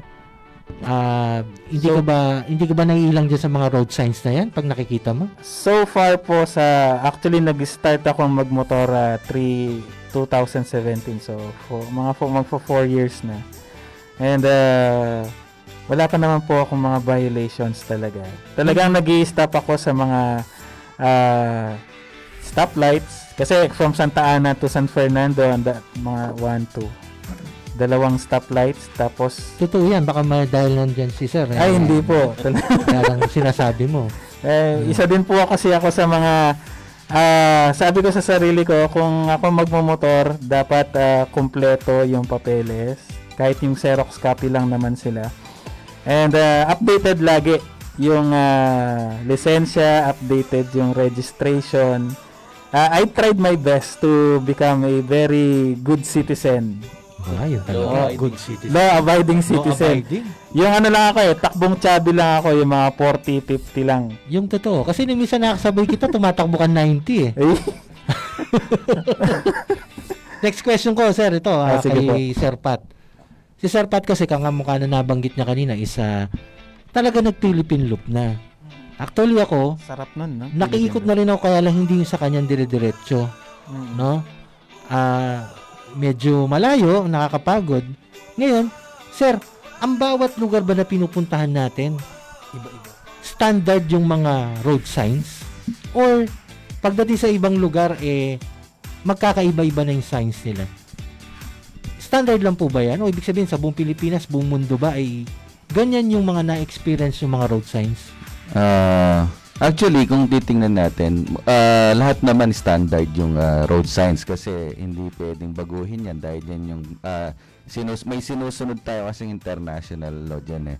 Ah, hindi ka ba hindi ka ba naiilang diyan sa mga road signs na yan pag nakikita mo? So far po sa actually nag-start ako magmotor uh, 3 2017 so for, mga for, magfo 4 years na. And uh, wala pa naman po akong mga violations talaga. Talagang nag stop ako sa mga uh, stoplights kasi from Santa Ana to San Fernando and mga 1 2 dalawang stoplights tapos Totoo yan, baka ma- dahil nandyan si Sir. eh. ay hindi po Kaya lang sinasabi mo. Eh, isa din po kasi ako sa mga ah, sabi ko sa sarili ko kung ako magmomotor dapat ah, kumpleto yung papeles kahit yung Xerox copy lang naman sila and ah, updated lagi yung ah, lisensya updated yung registration Ah, I tried my best to become a very good citizen Wala, yun talaga. Good citizen. law-abiding citizen Law-abiding. yung ano lang ako eh takbong chabi lang ako yung mga 40 50 lang Yung totoo. Kasi nung minsan nakasabay kita, tumatakbo ka 90 eh. Eh, Next question ko, sir. Ito, ah, Ah, sige kay Sir Pat. Si Sir Pat kasi, kang mukha na nabanggit niya kanina, isa talaga nag-Philippine loop na. Actually ako, sarap nun no nakiikot na rin ako kaya lang hindi yung sa kanyang dire-diretso. Mm. No? Ah, medyo malayo, nakakapagod. Ngayon, sir, ang bawat lugar ba na pinupuntahan natin, Iba-iba. standard yung mga road signs? Or pagdating sa ibang lugar, eh, magkakaiba-iba na yung signs nila? Standard lang po ba yan? O ibig sabihin sa buong Pilipinas, buong mundo ba ay ganyan yung mga na-experience yung mga road signs? Ah, actually, kung titingnan natin, ah, lahat naman standard yung ah, road signs kasi hindi pwedeng baguhin yan dahil yan yung ah, sinus may sinusunod tayo kasi international law dyan eh.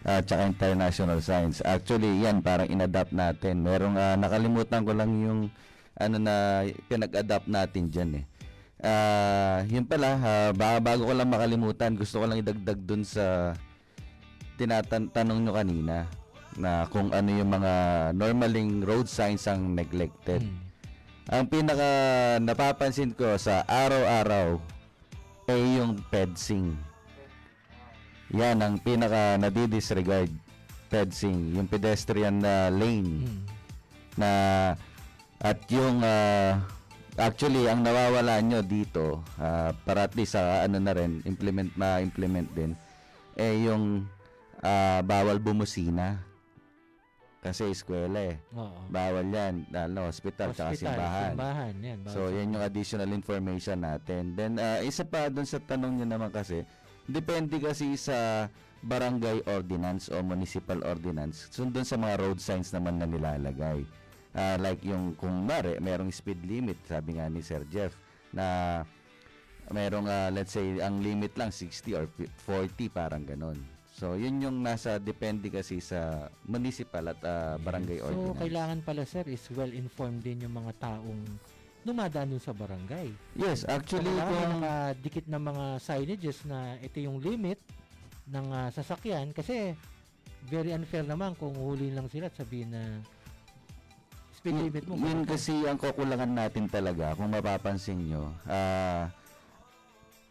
At tsaka international signs. Actually, yan parang inadapt natin. Merong ah, nakalimutan ko lang yung ano na pinag-adapt natin dyan eh. Ah, yun pala, ah, ba- bago ko lang makalimutan, gusto ko lang idagdag dun sa tinatanong nyo kanina na kung ano yung mga normaling road signs ang neglected. Hmm. Ang pinaka napapansin ko sa araw-araw ay yung fencing. Yan ang pinaka nadidisregard fencing, yung pedestrian na lane Hmm. na at yung ah, actually ang nawawala nyo dito ah, para at least sa ano na rin implement ma-implement din eh yung ah, bawal bumusina kasi eskwela eh Oo. bawal yan lalo hospital, tsaka simbahan simbahan, yan. bawal So, yan yung additional information natin. Then, uh, isa pa dun sa tanong nyo naman kasi, depende kasi sa barangay ordinance o municipal ordinance. Sundon sa mga road signs naman na nilalagay. Ah, like yung kung mare, merong speed limit, sabi nga ni Sir Jeff, na merong, ah, let's say, ang limit lang 60 or fi- 40, parang ganon. So, yun yung nasa, depende kasi sa municipal at ah, barangay So, ordinance. kailangan pala sir is well-informed din yung mga taong dumadaan dun sa barangay. Yes, actually, Actually, kung... nakadikit na mga signages na ito yung limit ng ah, sasakyan kasi very unfair naman kung huli lang sila at sabihin na Speed limit mo. Yun kasi ang kukulangan natin talaga kung mapapansin nyo. Ah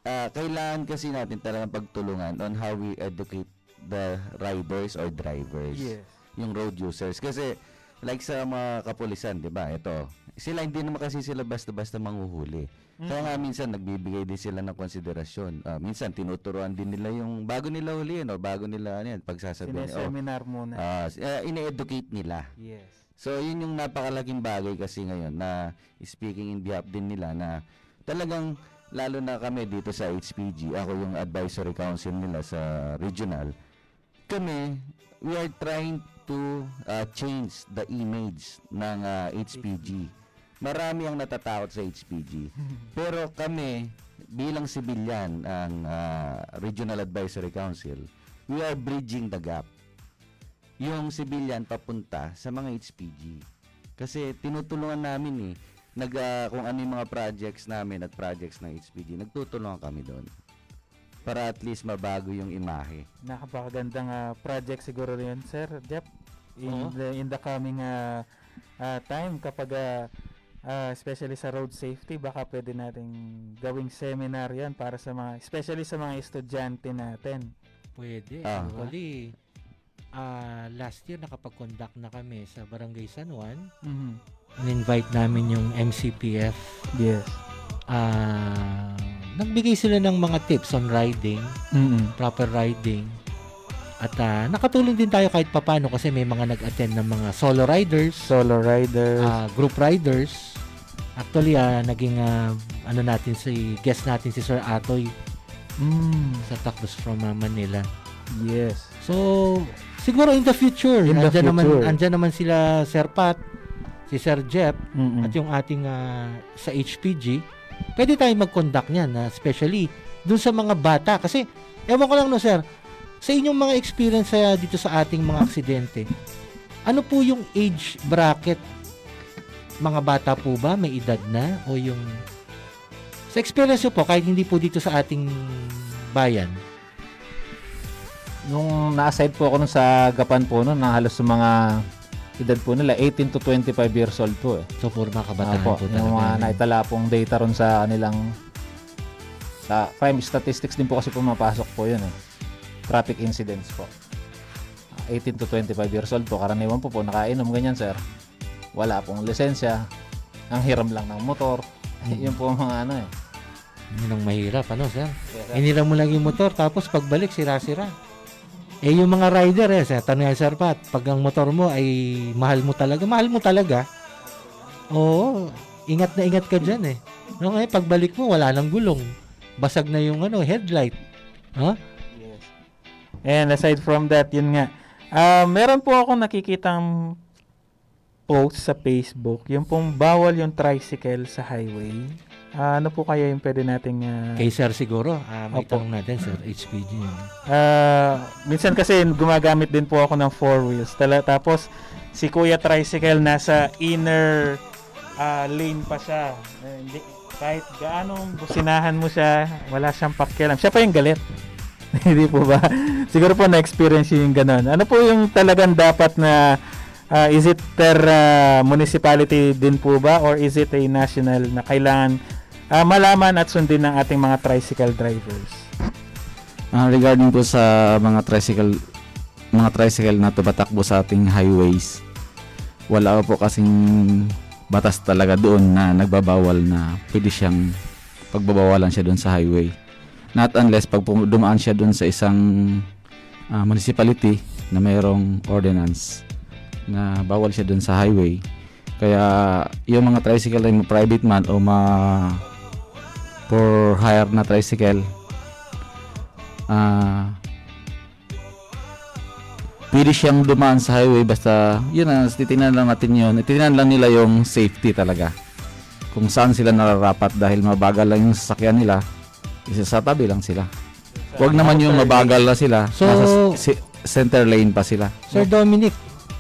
ah, kailangan kasi natin talagang pagtulungan on how we educate the riders or drivers. Yes. Yung road users. Kasi like sa mga kapulisan, di ba? Ito, sila hindi naman kasi sila basta-basta manghuhuli. Kaya nga minsan nagbibigay din sila ng konsiderasyon. Ah, minsan tinuturuan din nila yung bago nila huliin o bago nila ano yan, pagsasabihin. Oh, Sineseminar muna. ah, s- ah, ine-educate nila. yes. So, yun yung napakalaking bagay kasi ngayon na speaking in behalf din nila na talagang lalo na kami dito sa HPG, ako yung advisory council nila sa regional, kami, we are trying to uh, change the image ng uh, HPG. Marami ang natatakot sa HPG. Pero kami, bilang civilian, ang uh, Regional Advisory Council, we are bridging the gap yung civilian papunta sa mga HPG. Kasi tinutulungan namin eh, nag, ah, kung ano yung mga projects namin at projects ng HPG, nagtutulungan kami doon. Para at least mabago yung imahe. Napakagandang ah, project siguro yun, Sir Jeff. In Oo. the in the coming ah, ah, time kapag ah, ah, especially sa road safety, baka pwede nating gawing seminar 'yan para sa mga especially sa mga estudyante natin. Pwede. Actually, ah, last year nakapag-conduct na kami sa Barangay San Juan. Mhm. In-invite namin yung MCPF. Yes. Ah, nagbigay sila ng mga tips on riding, Mhm. proper riding. At ah, nakatulong din tayo kahit papano kasi may mga nag-attend ng mga solo riders, Solo riders. ah, group riders. Actually, ah, naging ah, ano natin si guest natin si Sir Atoy Mm, sa Takdos from ah, Manila. yes. So, siguro in the future, In the andyan naman future. andyan naman sila Sir Pat, si Sir Jeff Mhm. at yung ating ah, sa HPG. Pwede tayong mag-conduct niyan, ah, especially dun sa mga bata kasi ewan ko lang no sir, sa inyong mga experience sa dito sa ating mga aksidente. Ano po yung age bracket? Mga bata po ba may edad na o yung sa experience po kahit hindi po dito sa ating bayan? Nung na-aside po ako nun sa Gapan po nun, na halos sa mga edad po nila, 18 to 25 years old po eh. So for mga kabataan po talaga. yung mga yun. naitala pong data ron sa kanilang sa crime statistics din po kasi pumapasok po yun eh. Traffic incidents po. 18 to 25 years old po. Karaniwan po po nakainom ganyan sir. Wala pong lisensya. Ang hiram lang ng motor. yun po mga ano eh. Yun ang mahirap, ano sir? Yes, sir. Inira mo lang yung motor, tapos pagbalik, sira-sira. Eh, yung mga rider, eh, sa tanong Sir Pat, pag ang motor mo ay mahal mo talaga, mahal mo talaga. Oo, ingat na ingat ka dyan eh. No, eh, pagbalik mo, wala nang gulong. Basag na yung ano, headlight. Ha? Yes. And aside from that, yun nga. Ah, meron po ako nakikitang post sa Facebook, yung pong bawal yung tricycle sa highway. Ah, ano po kaya yung pwede nating ah, Kay Sir siguro, ah, may Opo. tanong natin, Sir, HPG. Ah, minsan kasi gumagamit din po ako ng four wheels. Tala, tapos si Kuya Tricycle nasa inner ah, lane pa siya. Eh, hindi, kahit gaano businahan mo siya, wala siyang pakialam. Siya pa yung galit. Hindi po ba? Siguro po na-experience yung ganon. Ano po yung talagang dapat na ah, is it per ah, municipality din po ba or is it a national na kailangan ah, malaman at sundin ng ating mga tricycle drivers? Ah, regarding po sa mga tricycle mga tricycle na tumatakbo sa ating highways, wala po kasing batas talaga doon na nagbabawal na pwede siyang pagbabawalan siya doon sa highway. Not unless pag dumaan siya doon sa isang ah, municipality na mayroong ordinance na bawal siya doon sa highway. Kaya yung mga tricycle na private man o ma for hire na tricycle. Ah pwede siyang dumaan sa highway basta yun na titingnan lang natin yun. Titingnan lang nila yung safety talaga. Kung saan sila nararapat dahil mabagal lang yung sasakyan nila isa sa tabi lang sila. Huwag naman yung mabagal na sila. So- nasa si- center lane pa sila. Sir Dominic,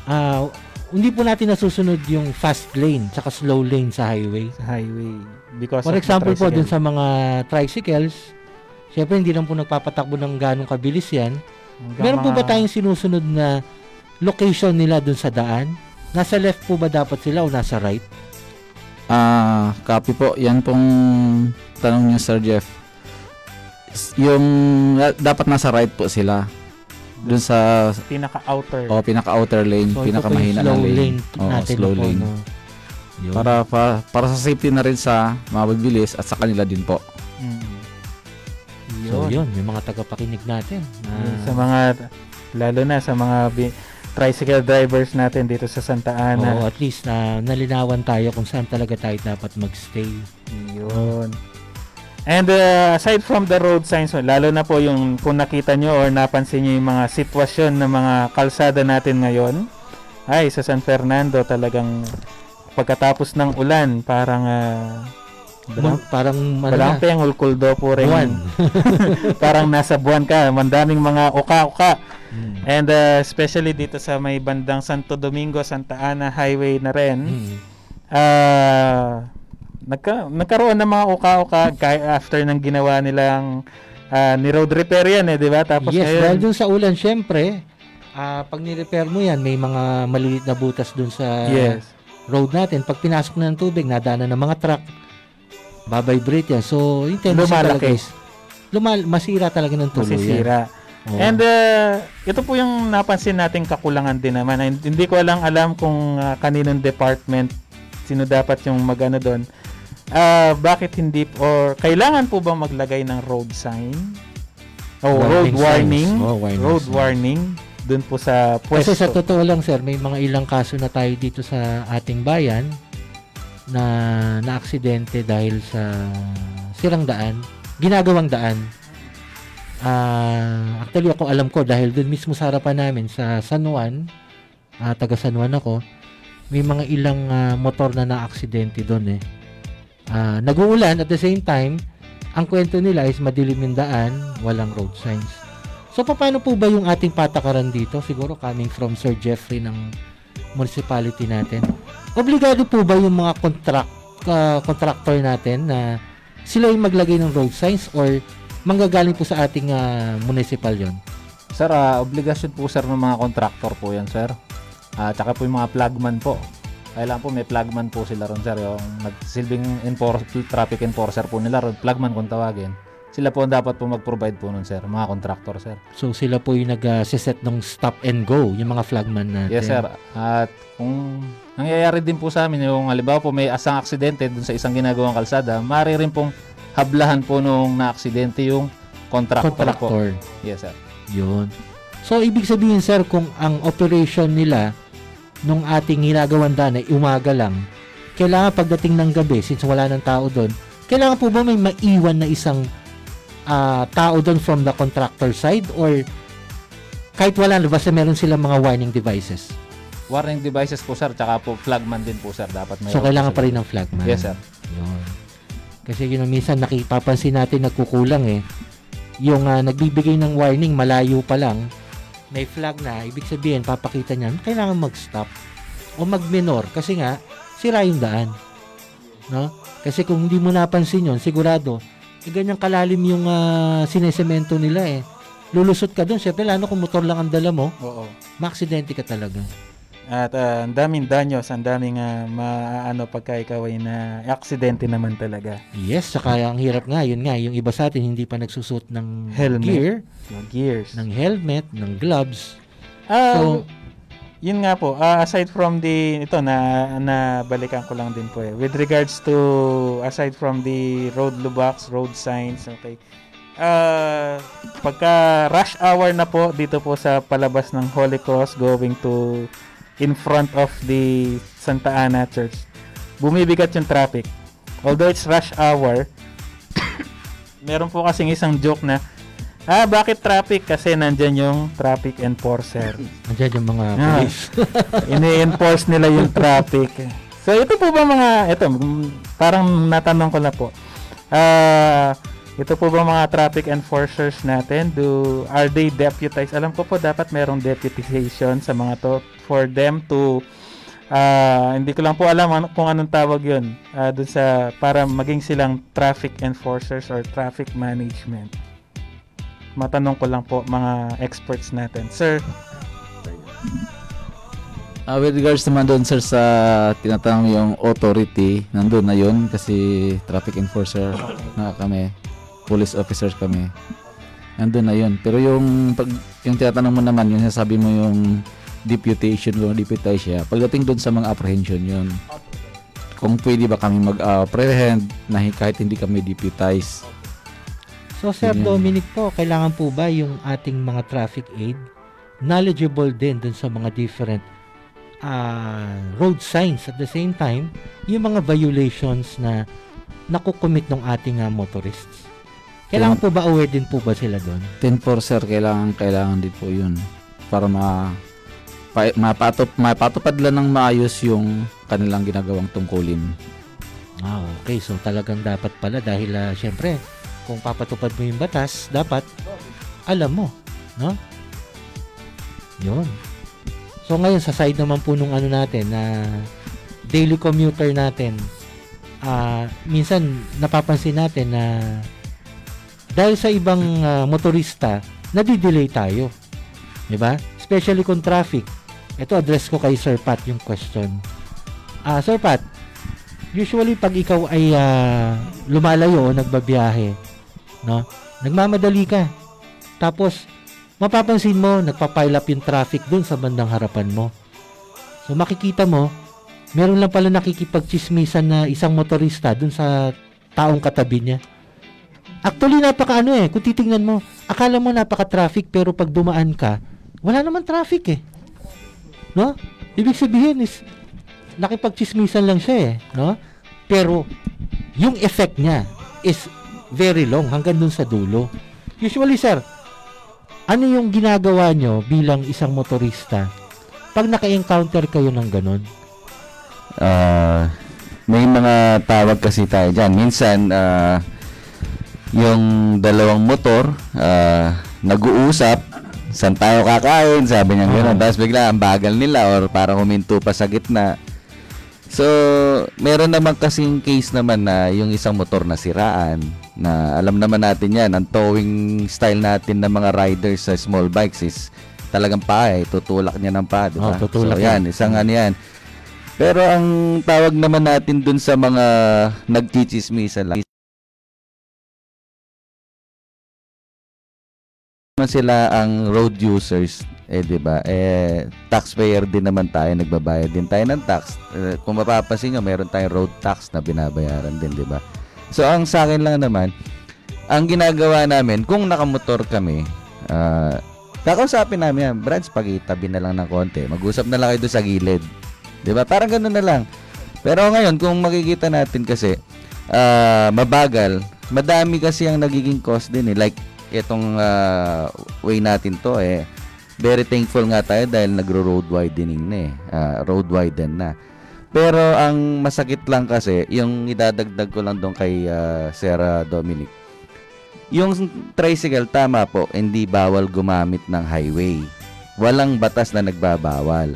ah, hindi po natin nasusunod yung fast lane tsaka slow lane sa highway. Sa highway. Because For example po, dun sa mga tricycles, syempre hindi lang po nagpapatakbo ng ganong kabilis yan. Hanggang Meron po ba tayong sinusunod na location nila dun sa daan? Nasa left po ba dapat sila o nasa right? Ah, copy po. Yan pong tanong niyo Sir Jeff. Yung dapat nasa right po sila. Doon sa Pinaka-outer. oh, pinaka-outer lane, So, pinakamahina na lane. lane Oo, natin slow po, lane. no? Yun. Para, para para sa safety na rin sa mabibilis at sa kanila din po. Mm. So, yun, yung mga tagapakinig natin. Yun, Ah, sa mga lalo na sa mga bi- tricycle drivers natin dito sa Santa oo, Ana. at least na nalinawan tayo kung saan talaga tayo dapat magstay. Yun. And uh, aside from the road signs, lalo na po yung kung nakita nyo or napansin nyo yung mga sitwasyon ng mga kalsada natin ngayon, ay sa San Fernando talagang pagkatapos ng ulan, parang uh, Mo- parang ano Walang na, peng ulkuldo po rin. buwan. parang nasa buwan ka. Mandaming mga uka-uka. Hmm. And uh, especially dito sa may bandang Santo Domingo, Santa Ana Highway na rin. Hmm. Ah, nagka, nagkaroon ng mga uka-uka after ng ginawa nilang ah, ni road repair yan eh, di ba? Tapos yes, ngayon, dahil dun sa ulan, syempre, ah, pag ni-repair mo yan, may mga maliliit na butas dun sa yes. road natin. Pag pinasok na ng tubig, nadaanan ng mga truck, babibrate yan. So, yung tendency Lumalaki. talaga is, lumal, masira talaga ng tuloy yan. masisira. Oo. And uh, ito po yung napansin nating kakulangan din naman. Hindi ko lang alam kung uh, kaninong department sino dapat yung magano doon. Ah, bakit hindi or kailangan po ba maglagay ng road sign? O road Warning warning. signs. Oh, warning road signs. warning doon po sa pwesto. Kasi sa totoo lang sir, may mga ilang kaso na tayo dito sa ating bayan na naaksidente dahil sa sirang daan, ginagawang daan. Ah, actually ako alam ko dahil doon mismo sa harapan namin sa San Juan, ah, taga San Juan ako, may mga ilang ah, motor na naaksidente doon eh. Ah, nag-uulan at the same time, ang kwento nila is madilim yung daan, walang road signs. So paano po ba yung ating patakaran dito? Siguro coming from Sir Jeffrey ng municipality natin. Obligado po ba yung mga contract ah, contractor natin na sila yung maglagay ng road signs or manggagaling po sa ating ah, municipal yon? Sir, ah, obligasyon po sir ng mga contractor po yan, sir. At tsaka po yung mga flagman po. Kailangan po may flagman po sila ron, sir. Yung nagsilbing enfor- traffic enforcer po nila ron, flagman kung tawagin. Sila po ang dapat po mag-provide po nun, sir. Mga contractor, sir. So sila po yung nag-set ng stop and go, yung mga flagman natin. Yes, sir. At kung nangyayari din po sa amin, yung halimbawa po may asang aksidente dun sa isang ginagawang kalsada, maaari rin pong hablahan po nung na-aksidente yung contractor, po. Contractor. Yes, sir. Yun. So, ibig sabihin, sir, kung ang operation nila nung ating ginagawang daan ay umaga lang, kailangan pagdating ng gabi, since wala ng tao doon, kailangan po ba may maiwan na isang ah, tao doon from the contractor side or kahit wala, basta meron silang mga warning devices. Warning devices po, sir. Tsaka po flagman din po, sir. Dapat may So, kailangan pa rin ng flagman. Yes, sir. Yun. Kasi yun ang minsan nakipapansin natin nagkukulang eh. Yung ah, nagbibigay ng warning malayo pa lang, may flag na, ibig sabihin, papakita niya, kailangan mag-stop o mag-minor kasi nga, sira yung daan. No? Kasi kung hindi mo napansin yun, sigurado, eh, ganyang kalalim yung uh, sinesemento nila eh. Lulusot ka doon, syempre lalo kung motor lang ang dala mo, Oo. maaksidente ka talaga. At ah, ang daming danyos, ang daming ah, maano pagka ikaw ay na aksidente naman talaga. Yes, saka ang hirap nga, yun nga, yung iba sa atin hindi pa nagsusot ng Helmet. gear, Yung gears. ng helmet, ng gloves. Ah, So- yun nga po, ah, aside from the, ito na, na balikan ko lang din po eh. With regards to, aside from the road lubaks, road signs, okay. Ah, pagka rush hour na po dito po sa palabas ng Holy Cross going to in front of the Santa Ana Church, bumibigat yung traffic. Although it's rush hour, meron po kasing isang joke na, ah, bakit traffic? Kasi nandyan yung traffic enforcer. Andiyan yung mga Ah. police. Ini-enforce nila yung traffic. So, ito po ba mga, ito, parang natanong ko na po. Ah, ito po ba mga traffic enforcers natin? Do, are they deputized? Alam ko po dapat merong deputization sa mga to for them to ah, hindi ko lang po alam ano, kung anong tawag yun ah, dun sa para maging silang traffic enforcers or traffic management. Matanong ko lang po mga experts natin. Sir, Ah, with regards naman doon sir sa tinatanong yung authority, nandun na yun kasi traffic enforcer na kami, police officers kami. Nandun na yun. Pero yung pag yung tinatanong mo naman, yung sabi mo yung deputation o deputize siya, pagdating doon sa mga apprehension yun. Kung pwede ba kami mag-apprehend na hi- kahit hindi kami deputize. So, Sir Yun. Dominic po, kailangan po ba yung ating mga traffic aid knowledgeable din dun sa mga different ah, road signs at the same time, yung mga violations na nakukumit ng ating ah, motorists. Kailangan po ba aware din po ba sila doon? 10 sir, kailangan, kailangan din po yun para ma, pa, mapatop, mapatupad lang ng maayos yung kanilang ginagawang tungkulin. Ah, okay. So talagang dapat pala dahil ah, syempre, kung papatupad mo yung batas, dapat alam mo, no? Yun. So ngayon sa side naman po nung ano natin na daily commuter natin, ah minsan napapansin natin na dahil sa ibang ah, motorista, nadidelay tayo. 'Di ba? Especially kung traffic. Ito address ko kay Sir Pat yung question. Ah, Sir Pat, usually pag ikaw ay ah, lumalayo o nagbabiyahe, no? Nagmamadali ka. Tapos mapapansin mo nagpa-pile up yung traffic dun sa bandang harapan mo. So makikita mo, meron lang pala nakikipagchismisan na isang motorista dun sa taong katabi niya. Actually napaka ano eh, kung titingnan mo, akala mo napaka-traffic pero pag dumaan ka, wala naman traffic eh. No? Ibig sabihin is nakipagchismisan lang siya eh, no? Pero yung effect niya is very long hanggang dun sa dulo. Usually, sir, ano yung ginagawa nyo bilang isang motorista pag naka-encounter kayo ng ganun? Ah, may mga tawag kasi tayo dyan. Minsan, ah, yung dalawang motor, ah, nag-uusap, saan tayo kakain, sabi niya gano'n. Ah. Tapos bigla, ang bagal nila or parang huminto pa sa gitna. So, meron naman kasing case naman na yung isang motor na siraan na alam naman natin yan, ang towing style natin ng mga riders sa small bikes is talagang paa eh, tutulak niya ng paa, di ba? Oh, tutulak so, yan, yan. isang ano yan. Pero ang tawag naman natin dun sa mga nagchichismisa lang, naman sila ang road users eh 'di ba? Eh taxpayer din naman tayo nagbabayad din tayo ng tax. Eh, kung mapapansin nyo meron tayong road tax na binabayaran din 'di ba? So ang sa akin lang naman ang ginagawa namin kung nakamotor kami ah kakausapin namin yan Brad pagitabi na lang ng konti. Mag-usap na lang kayo doon sa gilid. 'di ba? Parang ganoon na lang. Pero ngayon kung makikita natin kasi ah, mabagal madami kasi ang nagiging cost din eh. Like itong ah, way natin to eh very thankful nga tayo dahil nagro-road widening na eh. Ah, road widen na. Pero ang masakit lang kasi, yung idadagdag ko lang doon kay ah, Sarah Dominic. Yung tricycle, tama po, hindi bawal gumamit ng highway. Walang batas na nagbabawal.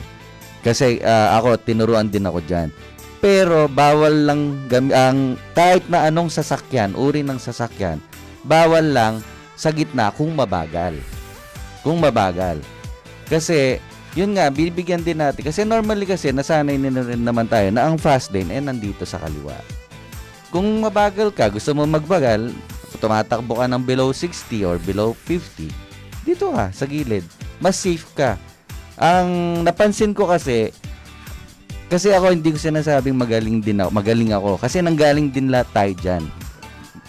Kasi ah, ako, tinuruan din ako dyan. Pero bawal lang gam- ang kahit na anong sasakyan, uri ng sasakyan, bawal lang sa gitna kung mabagal. Kung mabagal. Kasi, yun nga, bibigyan din natin. Kasi normally kasi, nasanay na rin naman tayo na ang fast lane eh nandito sa kaliwa. Kung mabagal ka, gusto mo magbagal, tumatakbo ka ng below 60 or below 50, dito ka, sa gilid. Mas safe ka. Ang napansin ko kasi, kasi ako hindi ko sinasabing magaling din ako, magaling ako. Kasi nanggaling din lahat tayo dyan.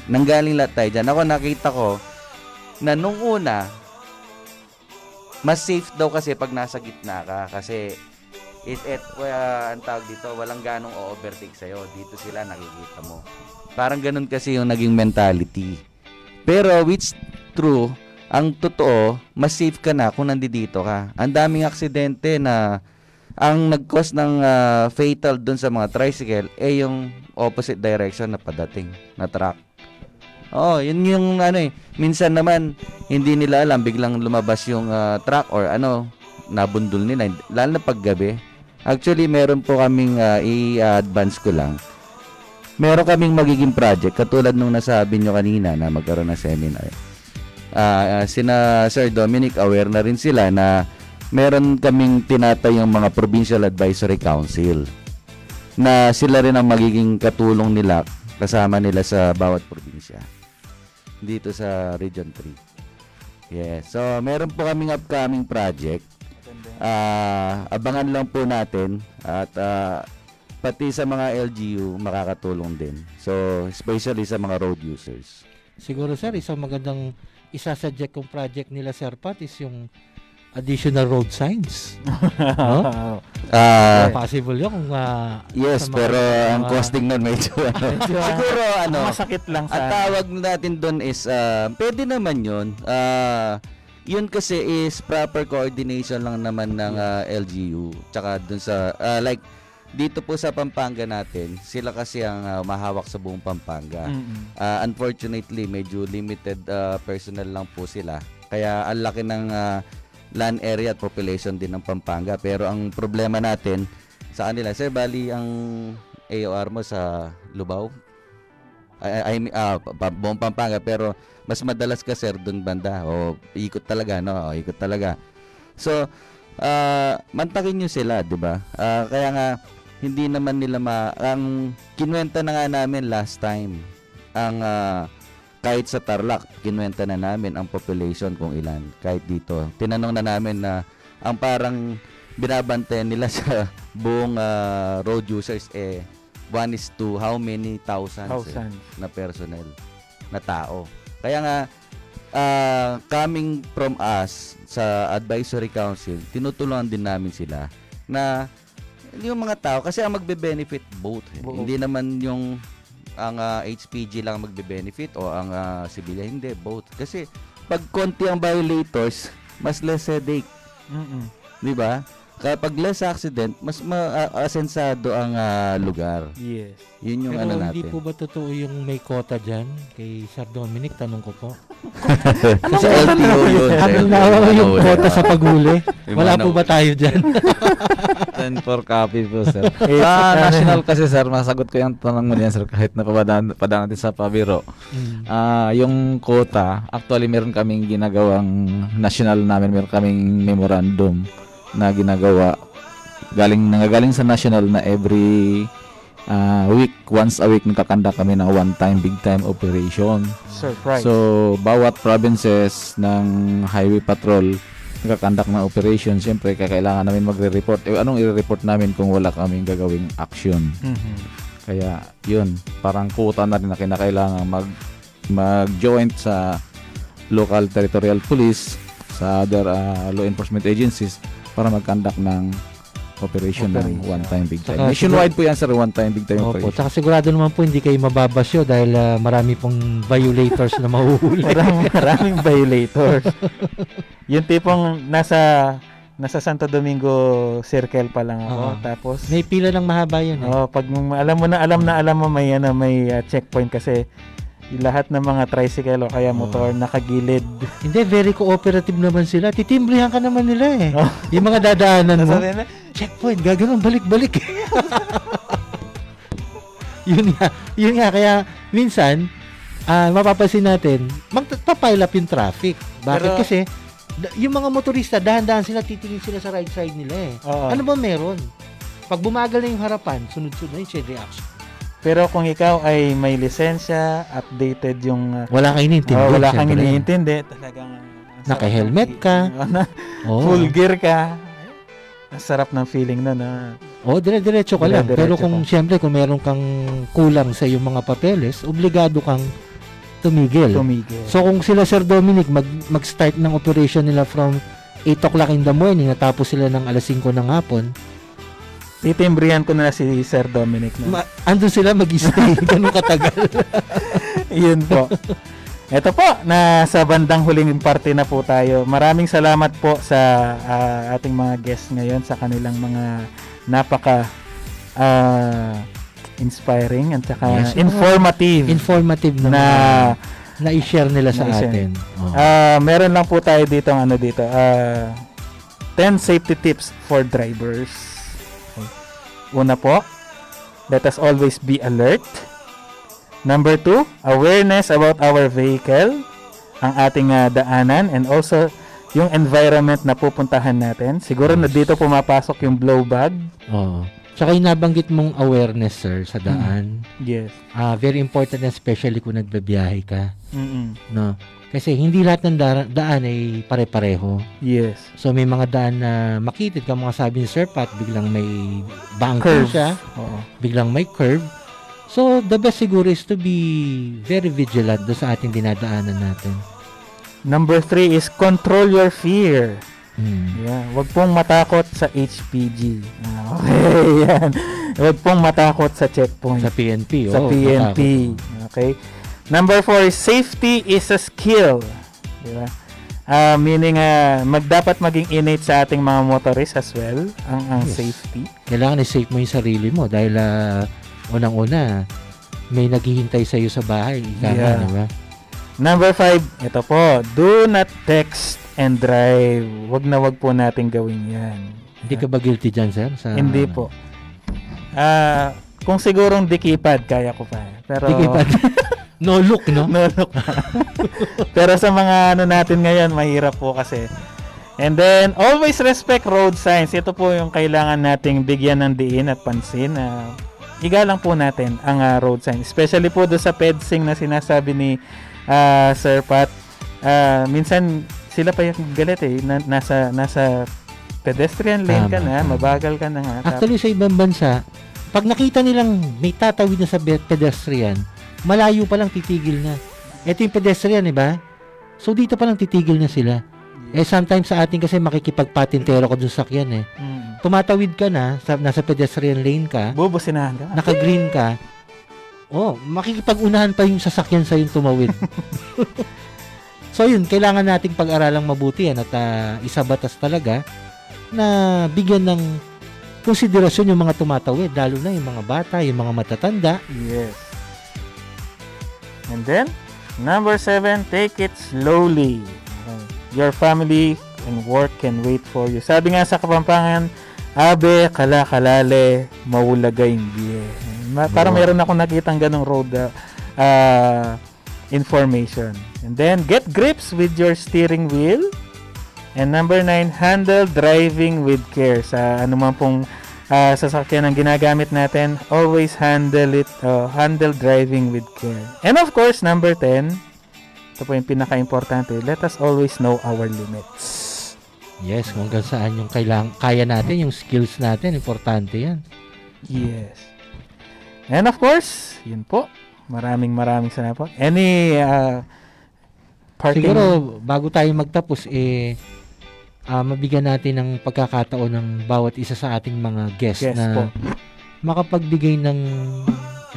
Nanggaling lahat tayo dyan. Ako nakita ko, na nung una, mas safe daw kasi pag nasa gitna ka kasi it it uh, ang tawag dito walang ganong o-overtake sa'yo. Dito sila nakikita mo. Parang ganun kasi yung naging mentality. Pero which true ang totoo mas safe ka na kung nandito ka. Ang daming aksidente na ang nag-cause ng ah, fatal dun sa mga tricycle eh yung opposite direction na padating na truck Oh, yun yung ano eh. Minsan naman hindi nila alam biglang lumabas yung ah, truck or ano, nabundol nila lalo na paggabi. Actually, meron po kaming ah, i-advance ko lang. Meron kaming magiging project katulad nung nasabi nyo kanina na magkaroon ng seminar. Ah, ah, sina Sir Dominic aware na rin sila na meron kaming tinatayong mga Provincial Advisory Council na sila rin ang magiging katulong nila kasama nila sa bawat probinsya dito sa Region 3. Yes. So, meron po kaming upcoming project. Ah, abangan lang po natin at ah, pati sa mga LGU makakatulong din. So, especially sa mga road users. Siguro sir, isang magandang isasuggest kong project nila Sir Pat is yung additional road signs. no? Ah, Possible yun kung ah, yes, sa mga- pero ang costing nun medyo ano. Medyo, ah, Siguro ano, Masakit lang Ang sa tawag natin doon is, ah, pwede naman yun. Ah, yun kasi is proper coordination lang naman ng ah, LGU. Tsaka dun sa, ah, like, dito po sa Pampanga natin, sila kasi ang ah, mahawak sa buong Pampanga. Mm-mm. Ah, unfortunately, medyo limited ah, personnel lang po sila. Kaya ang laki ng ah, land area at population din ng Pampanga. Pero ang problema natin sa kanila, Sir, bali ang AOR mo sa Lubao? I, I mean, buong Pampanga. Pero mas madalas ka, Sir, dun banda. O ikot talaga, no? O, ikot talaga. So, ah, mantakin nyo sila, di ba? Ah, kaya nga, hindi naman nila ma... Ang kinwenta na nga namin last time, ang ah, kahit sa Tarlac, kinwenta na namin ang population kung ilan. Kahit dito. Tinanong na namin na ang parang binabantayan nila sa buong ah, road users eh one is to how many thousands, eh, thousand. na personnel na tao. Kaya nga ah, coming from us sa advisory council, tinutulungan din namin sila na yung mga tao kasi ang magbe-benefit both. eh. Buo. Hindi naman yung ang ah, HPG lang magbe-benefit o ang ah, civilian hindi both. Kasi pag konti ang violators, mas less headache, Mm-mm. 'di ba? Kaya pag less accident, mas ma-asensado ang ah, lugar. Yes. Yun yung Pero ano hindi natin. po ba totoo yung may quota dyan? Kay Sir Dominic, tanong ko po. sa LTO yun. Ano na yung ano, quota sa paghuli? Wala ano. po ba tayo dyan? 10 for copy po, sir. sa national kasi, sir, masagot ko yung tanong mo niyan, sir, kahit na papadaan, padaan natin sa pabiro. Mm. Ah, yung quota, actually meron kaming ginagawang national namin, meron kaming memorandum na ginagawa galing nangagaling sa national na every ah, week, once a week nagkakanda kami ng one time big time operation. Surprise. So, bawat provinces ng highway patrol nagkakandak ng operation, siyempre kailangan namin magre-report. Eh, anong i-report namin kung wala kaming gagawing action? Mhm. Kaya, yun, parang quota na rin na kinakailangan mag, mag-joint sa local territorial police, sa other ah, law enforcement agencies para mag-conduct ng operation, ng Operation. one-time big time. Saka Nationwide po yan, sir, one-time big time Opo, operation. tsaka sigurado naman po hindi kayo mababasyo dahil ah, marami pong violators na mahuhuli. maraming, maraming violators. yung tipong nasa nasa Santo Domingo Circle pa lang ako. Oo. Tapos May pila ng mahaba yun eh. oh, pag m- alam mo na alam na alam mo may ano, may uh, checkpoint kasi yung lahat ng mga tricycle o kaya Oo. motor nakagilid. Hindi, very cooperative naman sila. Titimbrihan ka naman nila eh. Oh. Yung mga dadaanan mo, na, checkpoint, gagano'n, balik-balik. yun nga, yun nga, kaya minsan, ah mapapansin natin, magpapile up yung traffic. Bakit? Pero- Kasi, yung mga motorista, dahan-dahan sila, titingin sila sa right side nila eh. Oo. Ano ba meron? Pag bumagal na yung harapan, sunod-sunod na yung chain reaction. Pero kung ikaw ay may lisensya, updated yung uh, Wala kang iniintindi. oh, wala kang iniintindi, talagang Naka-helmet ka. Na- full gear ka. Sarap ng feeling nun ah. Oo, dire-diretso ka lang. Pero kung ka. siyempre, kung meron kang kulang sa iyong mga papeles, obligado kang tumigil. tumigil. So kung sila Sir Dominic mag mag-start ng operation nila from 8 o'clock in the morning natapos sila ng alas 5 ng hapon, Titimbrihan ko na si Sir Dominic na. ma- andun sila mag-stay ganun katagal. Yun po. Ito po, nasa bandang huling parte na po tayo. Maraming salamat po sa ah, ating mga guests ngayon sa kanilang mga napaka ah, inspiring at saka Yes. informative Informative na, na na i-share nila sa Na-share. atin. Oo. ah, meron lang po tayo dito ang ano dito. ah, 10 safety tips for drivers. Una po, let us always be alert. Number two, awareness about our vehicle, ang ating ah, daanan, and also yung environment na pupuntahan natin. Siguro na dito pumapasok yung blow bag. Oo. Tsaka yung nabanggit mong awareness, sir, sa daan. Yes. Ah, very important especially kung nagbabiyahe ka. Mm-mm. No? Kasi hindi lahat ng da- daan ay pare-pareho. Yes. So may mga daan na makitid ka mga sabi ni Sir Pat, biglang may Curve. siya, Oo. biglang may curve. So the best siguro is to be very vigilant do sa ating dinadaanan natin. Number three is control your fear. Hmm. Yeah, wag pong matakot sa HPG. Ah, Okay, yan. Wag pong matakot sa checkpoint. Sa PNP, Sa oh, PNP. Okay. Number four is safety is a skill. Di ba? Ah, meaning ah, mag dapat maging innate sa ating mga motorists as well ang ang Yes. safety. Kailangan i-safe mo yung sarili mo dahil ah, unang-una may naghihintay sa iyo sa bahay. Ika Yeah. di ba? Number five, ito po, do not text and drive. Wag na wag po natin gawin 'yan. Hindi ka ba guilty dyan, sir? Sa, Hindi po. Ah, kung sigurong dikipad kaya ko pa. Pero Dikipad. no look, no? no look. Pero sa mga ano natin ngayon, mahirap po kasi. And then, always respect road signs. Ito po yung kailangan nating bigyan ng diin at pansin. Uh, igalang po natin ang ah, road sign. Especially po do sa pedsing na sinasabi ni ah, Sir Pat. Ah, minsan, sila pa yung galit eh. Na, nasa, nasa pedestrian lane ka Tama, na, tama. mabagal ka na nga. Actually, sa ibang bansa, pag nakita nilang may tatawid na sa pedestrian, malayo pa lang titigil na. Ito yung pedestrian, di ba? So, dito pa lang titigil na sila. Eh, sometimes sa atin kasi makikipagpatintero ka dun sa sakyan eh. Mm. Tumatawid ka na, sa, nasa pedestrian lane ka, Bubusinahan ka. naka-green ka, oh, makikipag-unahan pa yung sasakyan sa yung tumawid. so yun, kailangan nating pag-aralang mabuti yan at ah, isa batas talaga na bigyan ng konsiderasyon yung mga tumatawid, lalo na yung mga bata, yung mga matatanda. Yes. And then, number seven, take it slowly. Your family and work can wait for you. Sabi nga sa Kapampangan, Abe, kala kalale, maulagay hindi. Ma- para Oo. meron ako nakitang ganong road uh, uh, information. And then, get grips with your steering wheel. And number nine, handle driving with care. Sa ano man pong ah, sasakyan ang ginagamit natin, always handle it, uh, handle driving with care. And of course, number 10, ito po yung pinaka-importante, let us always know our limits. Yes, kung hanggang saan yung kailang, kaya natin, yung skills natin, importante yan. Yes. And of course, yun po. Maraming maraming salamat po. Any uh, parting... Siguro, bago tayo magtapos, eh, ah, mabigyan natin ng pagkakataon ng bawat isa sa ating mga guests Yes na po. makapagbigay ng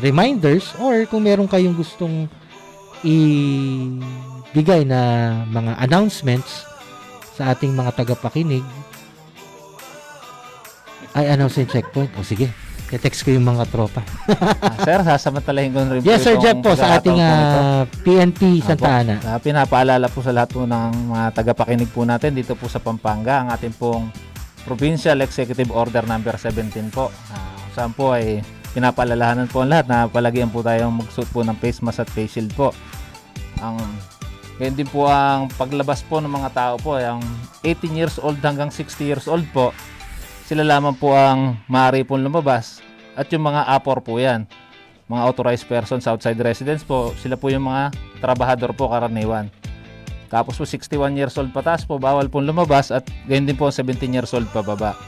reminders or kung meron kayong gustong ibigay na mga announcements sa ating mga tagapakinig ay announce yung checkpoint. O sige, text ko yung mga tropa. Ah, sir, sasamantalahin ko rin yes, Sir Jeff po sa ating ito. ah, PNP Santa. Ana. Ah, pinapaalala po sa lahat po ng mga tagapakinig po natin dito po sa Pampanga ang ating pong Provincial Executive Order number 17 po. Ah, saan po ay pinapaalalahanan po ang lahat na palagian po tayong magsuot po ng face mask at face shield po. Ang Ganyan din po ang paglabas po ng mga tao po, ang 18 years old hanggang 60 years old po, sila lamang po ang maaari pong lumabas at yung mga apor po yan mga authorized persons outside residence po, sila po yung mga trabahador po karaniwan. Tapos po 61 years old pataas po, bawal pong lumabas at ganyan din po 17 years old pababa.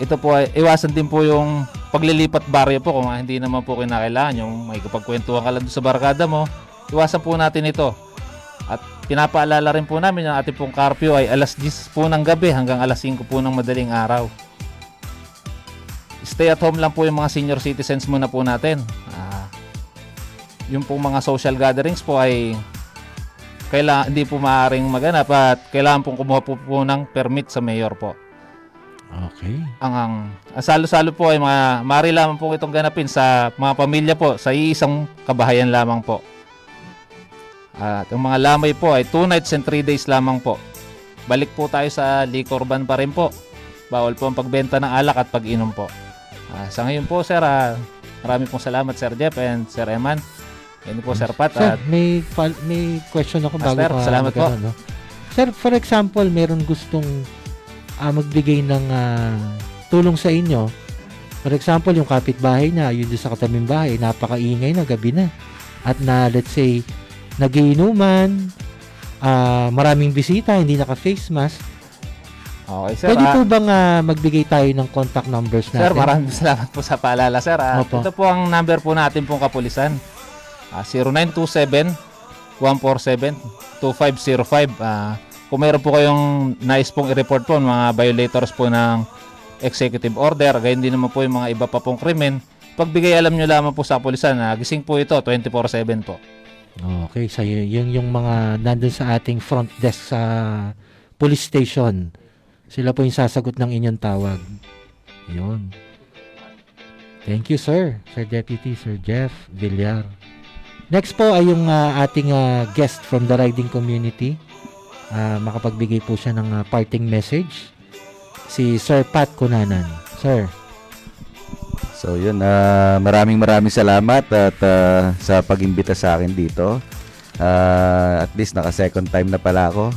Ito po ay iwasan din po yung paglilipat baryo po kung hindi naman po kinakailangan yung may kapagkwentuhan ka lang sa barkada mo. Iwasan po natin ito. At pinapaalala rin po namin yung ating pong curfew ay alas 10 po ng gabi hanggang alas 5 po ng madaling araw stay at home lang po yung mga senior citizens muna po natin. Ah, yung pong mga social gatherings po ay kailangan, hindi po maaaring maganap at kailangan pong kumuha po, po ng permit sa mayor po. Okay. Ang, ang, salo-salo po ay mga, maaari lamang po itong ganapin sa mga pamilya po, sa iisang kabahayan lamang po. At ang mga lamay po ay 2 nights and 3 days lamang po. Balik po tayo sa liquor ban pa rin po. Bawal po ang pagbenta ng alak at pag-inom po. Ah, sa ngayon po, sir, ah, marami pong salamat, Sir Jeff and Sir Eman. Yan po, Sir Pat. Sir, At may, may question ako bago Master, pa salamat po. no? Sir, for example, meron gustong ah, magbigay ng ah, tulong sa inyo. For example, yung kapitbahay na, yun doon sa kataming bahay, napakaingay na gabi na. At na, let's say, nagiinuman, ah, maraming bisita, hindi naka-face mask. Okay, sir. Pwede ah, po bang ah, magbigay tayo ng contact numbers natin? Sir, maraming salamat po sa paalala, sir. Ah, Opo. ito po ang number po natin pong kapulisan. Ah, 0927 147 2505. Ah, kung mayroon po kayong nais pong i-report po mga violators po ng executive order, gayon din naman po yung mga iba pa pong krimen, pagbigay alam nyo lamang po sa kapulisan, ah, gising po ito 24/7 po. Okay, so y- yung yung mga nandun sa ating front desk sa police station. Sila po yung sasagot ng inyong tawag. Yun. Thank you, sir. Sir Deputy, Sir Jeff Villar. Next po ay yung ah, ating ah, guest from the riding community. Ah, makapagbigay po siya ng ah, parting message. Si Sir Pat Kunanan. Sir. So yun, ah, maraming maraming salamat at ah, sa pag-imbita sa akin dito. Ah, at least naka second time na pala ako.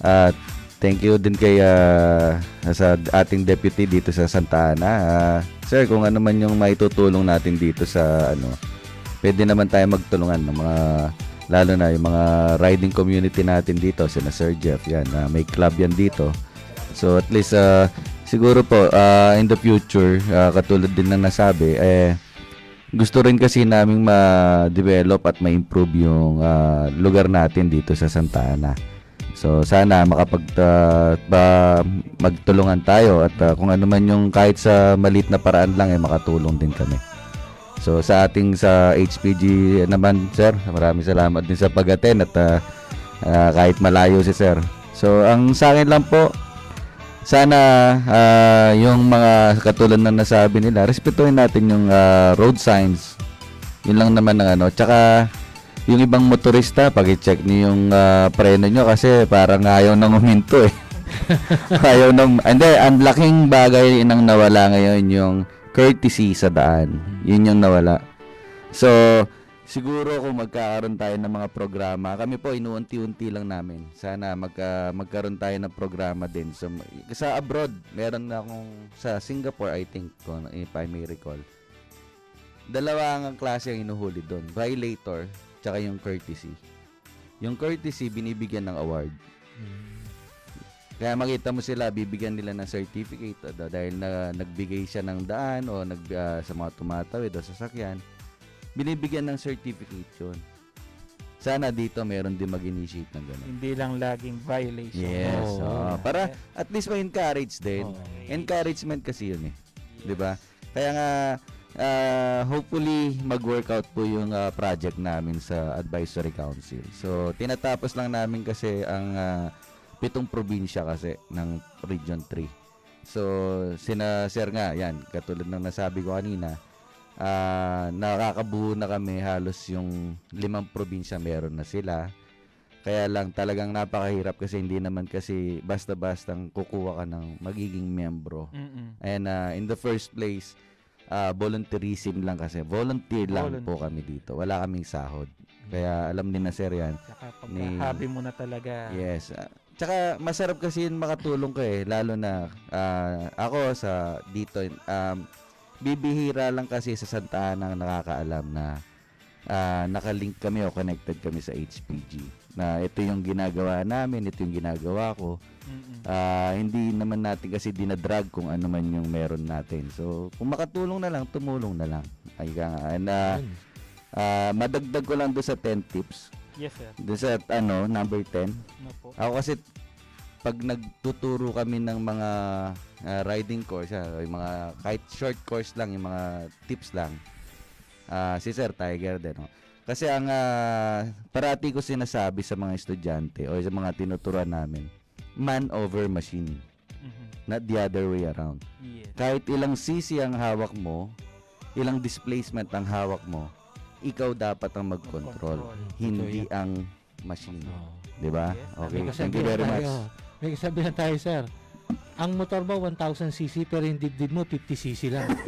At thank you din kay ah, sa ating deputy dito sa Santa Ana. Ah, sir, kung ano man yung maitutulong natin dito sa ano, pwede naman tayo magtulungan ng mga lalo na yung mga riding community natin dito, sina Sir Jeff, yan, ah, may club yan dito. So at least ah, siguro po ah, in the future ah, katulad din ng nasabi eh gusto rin kasi naming ma-develop at ma-improve yung ah, lugar natin dito sa Santa Ana. So sana makapag ah, ba- magtulungan tayo at ah, kung ano man yung kahit sa maliit na paraan lang eh makatulong din kami. So sa ating sa HPG naman sir, maraming salamat din sa pag-attend at ah, ah, kahit malayo si sir. So ang sa akin lang po sana ah, yung mga katulad na nasabi nila, respetuhin natin yung ah, road signs. Yun lang naman ang ano. Tsaka yung ibang motorista, pag-check niyo yung ah, preno nyo kasi parang ayaw nang huminto eh. ayaw nang, hindi, ang laking bagay nang nawala ngayon yung courtesy sa daan. Yun yung nawala. So, siguro kung magkakaroon tayo ng mga programa, kami po inuunti-unti lang namin. Sana magka, magkaroon tayo ng programa din. So, sa abroad, meron na akong sa Singapore, I think, if I may recall. Dalawa ang klase ang inuhuli doon. Violator, tsaka yung courtesy. Yung courtesy, binibigyan ng award. Kaya makita mo sila, bibigyan nila ng certificate uh, dahil na, nagbigay siya ng daan o nag, ah, sa mga tumatawid o sasakyan. Binibigyan ng certificate yun. Sana dito meron din mag-initiate ng gano'n. Hindi lang laging violation. Yes. Oo. oo. para at least ma-encourage din. Oo. Encouragement kasi yun eh. 'Di ba? Kaya nga ah, hopefully mag-workout po yung ah, project namin sa advisory council. So tinatapos lang namin kasi ang ah, pitong probinsya kasi ng Region 3. So sina Sir nga, yan, katulad ng nasabi ko kanina, ah nakakabuo na kami halos yung limang probinsya meron na sila. Kaya lang talagang napakahirap kasi hindi naman kasi basta-bastang kukuha ka ng magiging membro. Mm-mm. And uh, in the first place, uh, volunteerism lang kasi. Volunteer lang po Volunteer. kami dito. Wala kaming sahod. Kaya alam din na sir yan. Saka pag Ni- mo na talaga. Yes. Ah, tsaka masarap kasi yun makatulong ka eh. Lalo na ah, ako sa dito, um, bibihira lang kasi sa Santa Ana ang nakakaalam na ah, nakalink kami o connected kami sa HPG. Na ito yung ginagawa namin, ito yung ginagawa ko. Ah, hindi naman natin kasi dinadrag kung ano man yung meron natin. So, kung makatulong na lang, tumulong na lang. Ay nga. And, Yun. ah, madagdag ko lang doon sa 10 tips. Yes, sir. Doon sa ano, number 10. Ano po? Ako kasi pag nagtuturo kami ng mga ah, riding course, ah, yung mga kahit short course lang, yung mga tips lang. ah, si Sir Tiger din, no? Kasi ang ah, parati ko sinasabi sa mga estudyante o sa mga tinuturuan namin, man over machine, Mhm. not the other way around. Yes. Kahit ilang sisi ang hawak mo, ilang displacement ang hawak mo, ikaw dapat ang mag-control, Mag-control. hindi Ito ang machine. Oo. 'Di ba? Okay, May thank you very much. tayo. May kasabihan tayo, sir. Ang motor mo 1,000cc pero yung dibdib mo 50cc lang.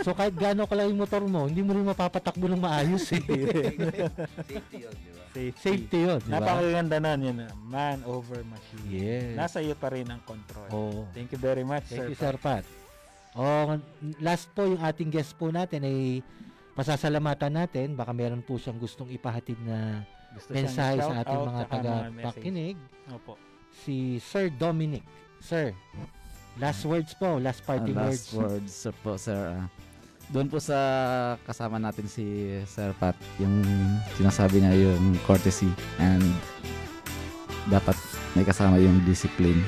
So kahit gaano ka lang yung motor mo, hindi mo rin mapapatakbo ng maayos eh. Safety yun, di ba? Safety. Safety yun, di ba? Napakaganda nun yun. Man over machine. Yes. Nasa iyo pa rin ang control. Oo. Thank you very much, Thank sir. you, Sir Pat. Oh, last po yung ating guest po natin ay pasasalamatan natin. Baka meron po siyang gustong ipahatid na Gusto mensahe sa ating mga taga-pakinig. Opo. Si Sir Dominic. Sir, last words po, last parting Ah, words. last words sir po sir ah. doon po sa kasama natin si Sir Pat yung sinasabi niya yung courtesy and dapat may kasama yung discipline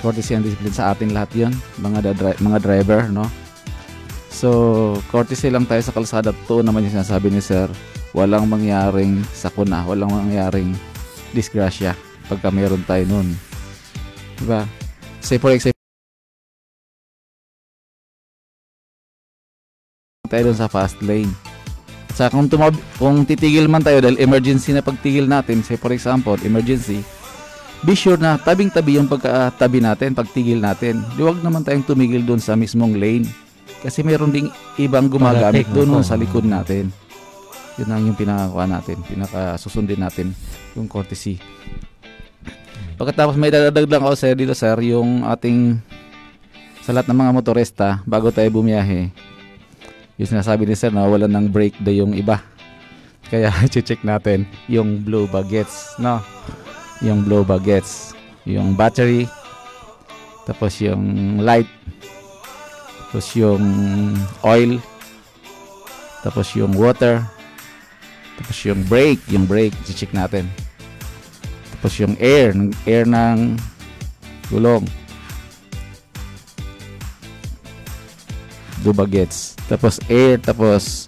courtesy and discipline sa atin lahat yon mga da- mga driver no so courtesy lang tayo sa kalsada to naman yung sinasabi ni Sir walang mangyaring sakuna walang mangyaring disgrasya pagka meron tayo nun diba say for example tayo dun sa fast lane. Sa kung tumab kung titigil man tayo dahil emergency na pagtigil natin, say for example, emergency, be sure na tabing-tabi yung pagkatabi natin, pagtigil natin. Di wag naman tayong tumigil doon sa mismong lane. Kasi meron ding ibang gumagamit doon sa likod natin. Yun ang yung pinakakuha natin, pinakasusundin natin yung courtesy. Pagkatapos may dadagdag lang ako sir dito sir, yung ating sa lahat ng mga motorista bago tayo bumiyahe, yung sinasabi ni sir na wala ng brake daw yung iba. Kaya check natin yung blue baguettes, no? Yung blue baguettes, yung battery, tapos yung light, tapos yung oil, tapos yung water, tapos yung brake, yung brake, check natin. Tapos yung air, ng air ng gulong. Blue baguettes. Tapos air, tapos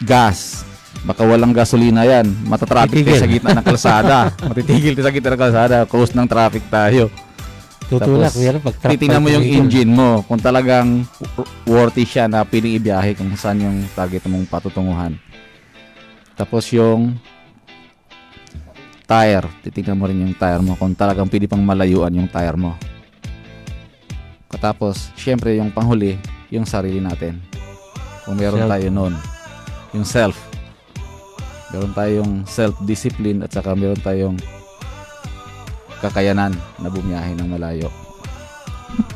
gas. Baka walang gasolina yan. Matatraffic tayo sa gitna ng kalsada. Matitigil tayo sa gitna ng kalsada. Close ng traffic tayo. Tutulak, Tapos, pero pag titingnan mo yung engine mo. Kung talagang worthy siya na piling ibiyahe kung saan yung target mong patutunguhan. Tapos yung tire. Titingnan mo rin yung tire mo kung talagang pwede pang malayuan yung tire mo. Katapos, syempre yung panghuli, yung sarili natin. Kung meron Self. tayo noon. Yung self. Meron tayong self-discipline at saka meron tayong kakayanan na bumiyahe ng malayo.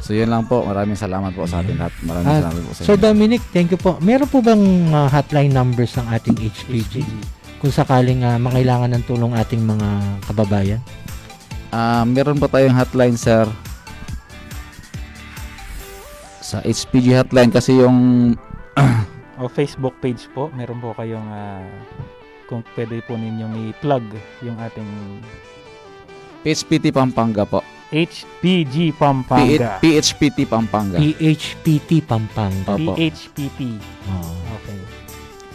So yun lang po. Maraming salamat po sa ating lahat. Maraming Ah, salamat po sa So inyo. Dominic, thank you po. Meron po bang uh, hotline numbers ng ating HPG? Kung sakaling uh, mangailangan ng tulong ating mga kababayan? Ah, meron pa tayong hotline sir. Sa HPG hotline kasi yung O Facebook page po, meron po kayong ah, kung pwede po ninyong i-plug yung ating PHPT Pampanga po. HPG Pampanga. P- PHPT Pampanga. PHPT Pampanga. Opo. PHPT. Oh. Okay.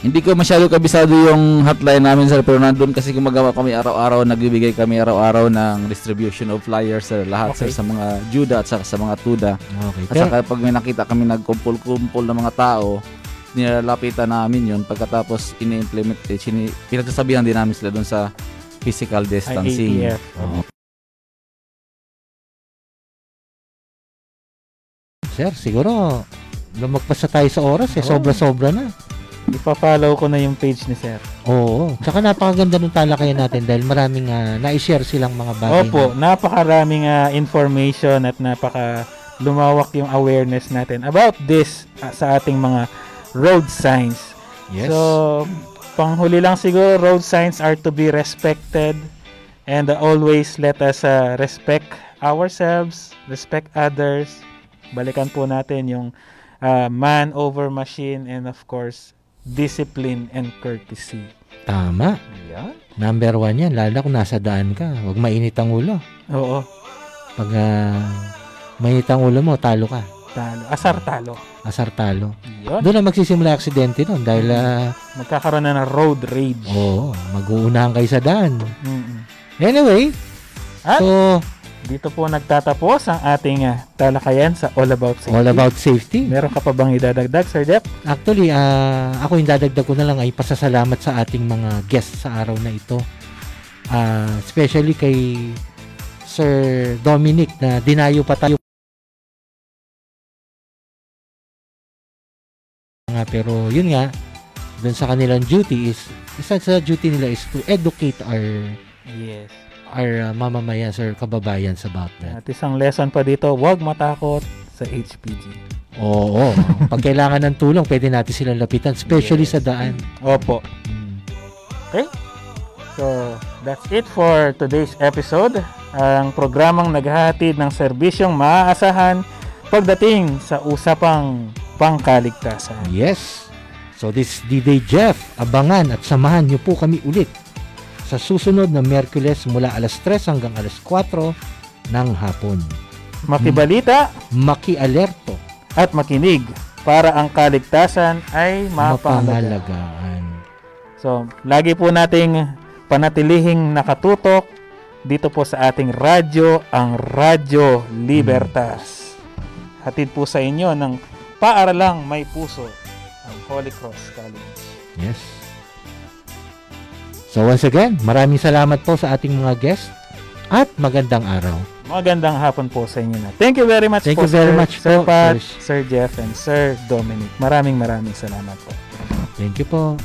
Hindi ko masyado kabisado yung hotline namin sir pero nandun kasi gumagawa kami araw-araw, nagbibigay kami araw-araw ng distribution of flyers sir, lahat Okay. sir sa mga Juda at saka sa mga Tuda. Okay. At saka pag may nakita kami nagkumpul-kumpul ng mga tao, nilalapitan namin yun pagkatapos ini-implement, eh, sini, pinagsasabihan din namin sila dun sa physical distancing. Oo. sir, siguro lumagpas na tayo sa oras eh. Sobra-sobra na. Ipa-follow ko na yung page ni Sir. Oo. Tsaka napakaganda ng talakayan natin dahil maraming uh, na-share silang mga bagay. Opo, napakaraming ah, information at napaka lumawak yung awareness natin about this ah, sa ating mga road signs. Yes. So, panghuli lang siguro, road signs are to be respected and uh, always let us uh, respect ourselves, respect others. Balikan po natin yung uh, man over machine and of course, discipline and courtesy. Tama. Yan. Number one yan. Lalo kung nasa daan ka. Huwag mainit ang ulo. Oo, Pag ah, mainit ang ulo mo, talo ka. Talo. Asar talo. Asar talo. Yun. Doon na magsisimula aksidente nun dahil ah, Magkakaroon na ng road rage. oo, mag-uunahan kayo sa daan. Mm-mm. Anyway, At so dito po nagtatapos ang ating ah, talakayan sa All About Safety. all about safety. Meron ka pa bang idadagdag, Sir Jeff? Actually, ah, ako yung dadagdag ko na lang ay pasasalamat sa ating mga guests sa araw na ito. Ah, especially kay Sir Dominic na dinayo pa tayo nga pero yun nga dun sa kanilang duty is isa sa duty nila is to educate our Yes. our uh, mamamayan or kababayans about that. At isang lesson pa dito, huwag matakot sa HPG. Oo. Pag kailangan ng tulong, pwede natin silang lapitan, especially sa daan. Opo. Mm. Okay? So, that's it for today's episode. Ang programang naghahatid ng serbisyong maaasahan pagdating sa usapang pangkaligtasan. Yes. So this is D-Day Jeff. Abangan at samahan niyo po kami ulit sa susunod na Merkules mula alas 3 hanggang alas 4 ng hapon. Makibalita Maki-alerto. at makinig para ang kaligtasan ay mapangalaga. Mapangalagaan. So, lagi po nating panatilihing nakatutok dito po sa ating radyo, ang Radyo Libertas. Hatid po sa inyo ng paaralang may puso, ang Holy Cross College. Yes. So once again, maraming salamat po sa ating mga guests at magandang araw. Magandang hapon po sa inyo na. Thank you very much Thank po, you very Sir, much Sir po, Pat, Sir- Sir Jeff, and Sir Dominic. Maraming maraming salamat po. Thank you po.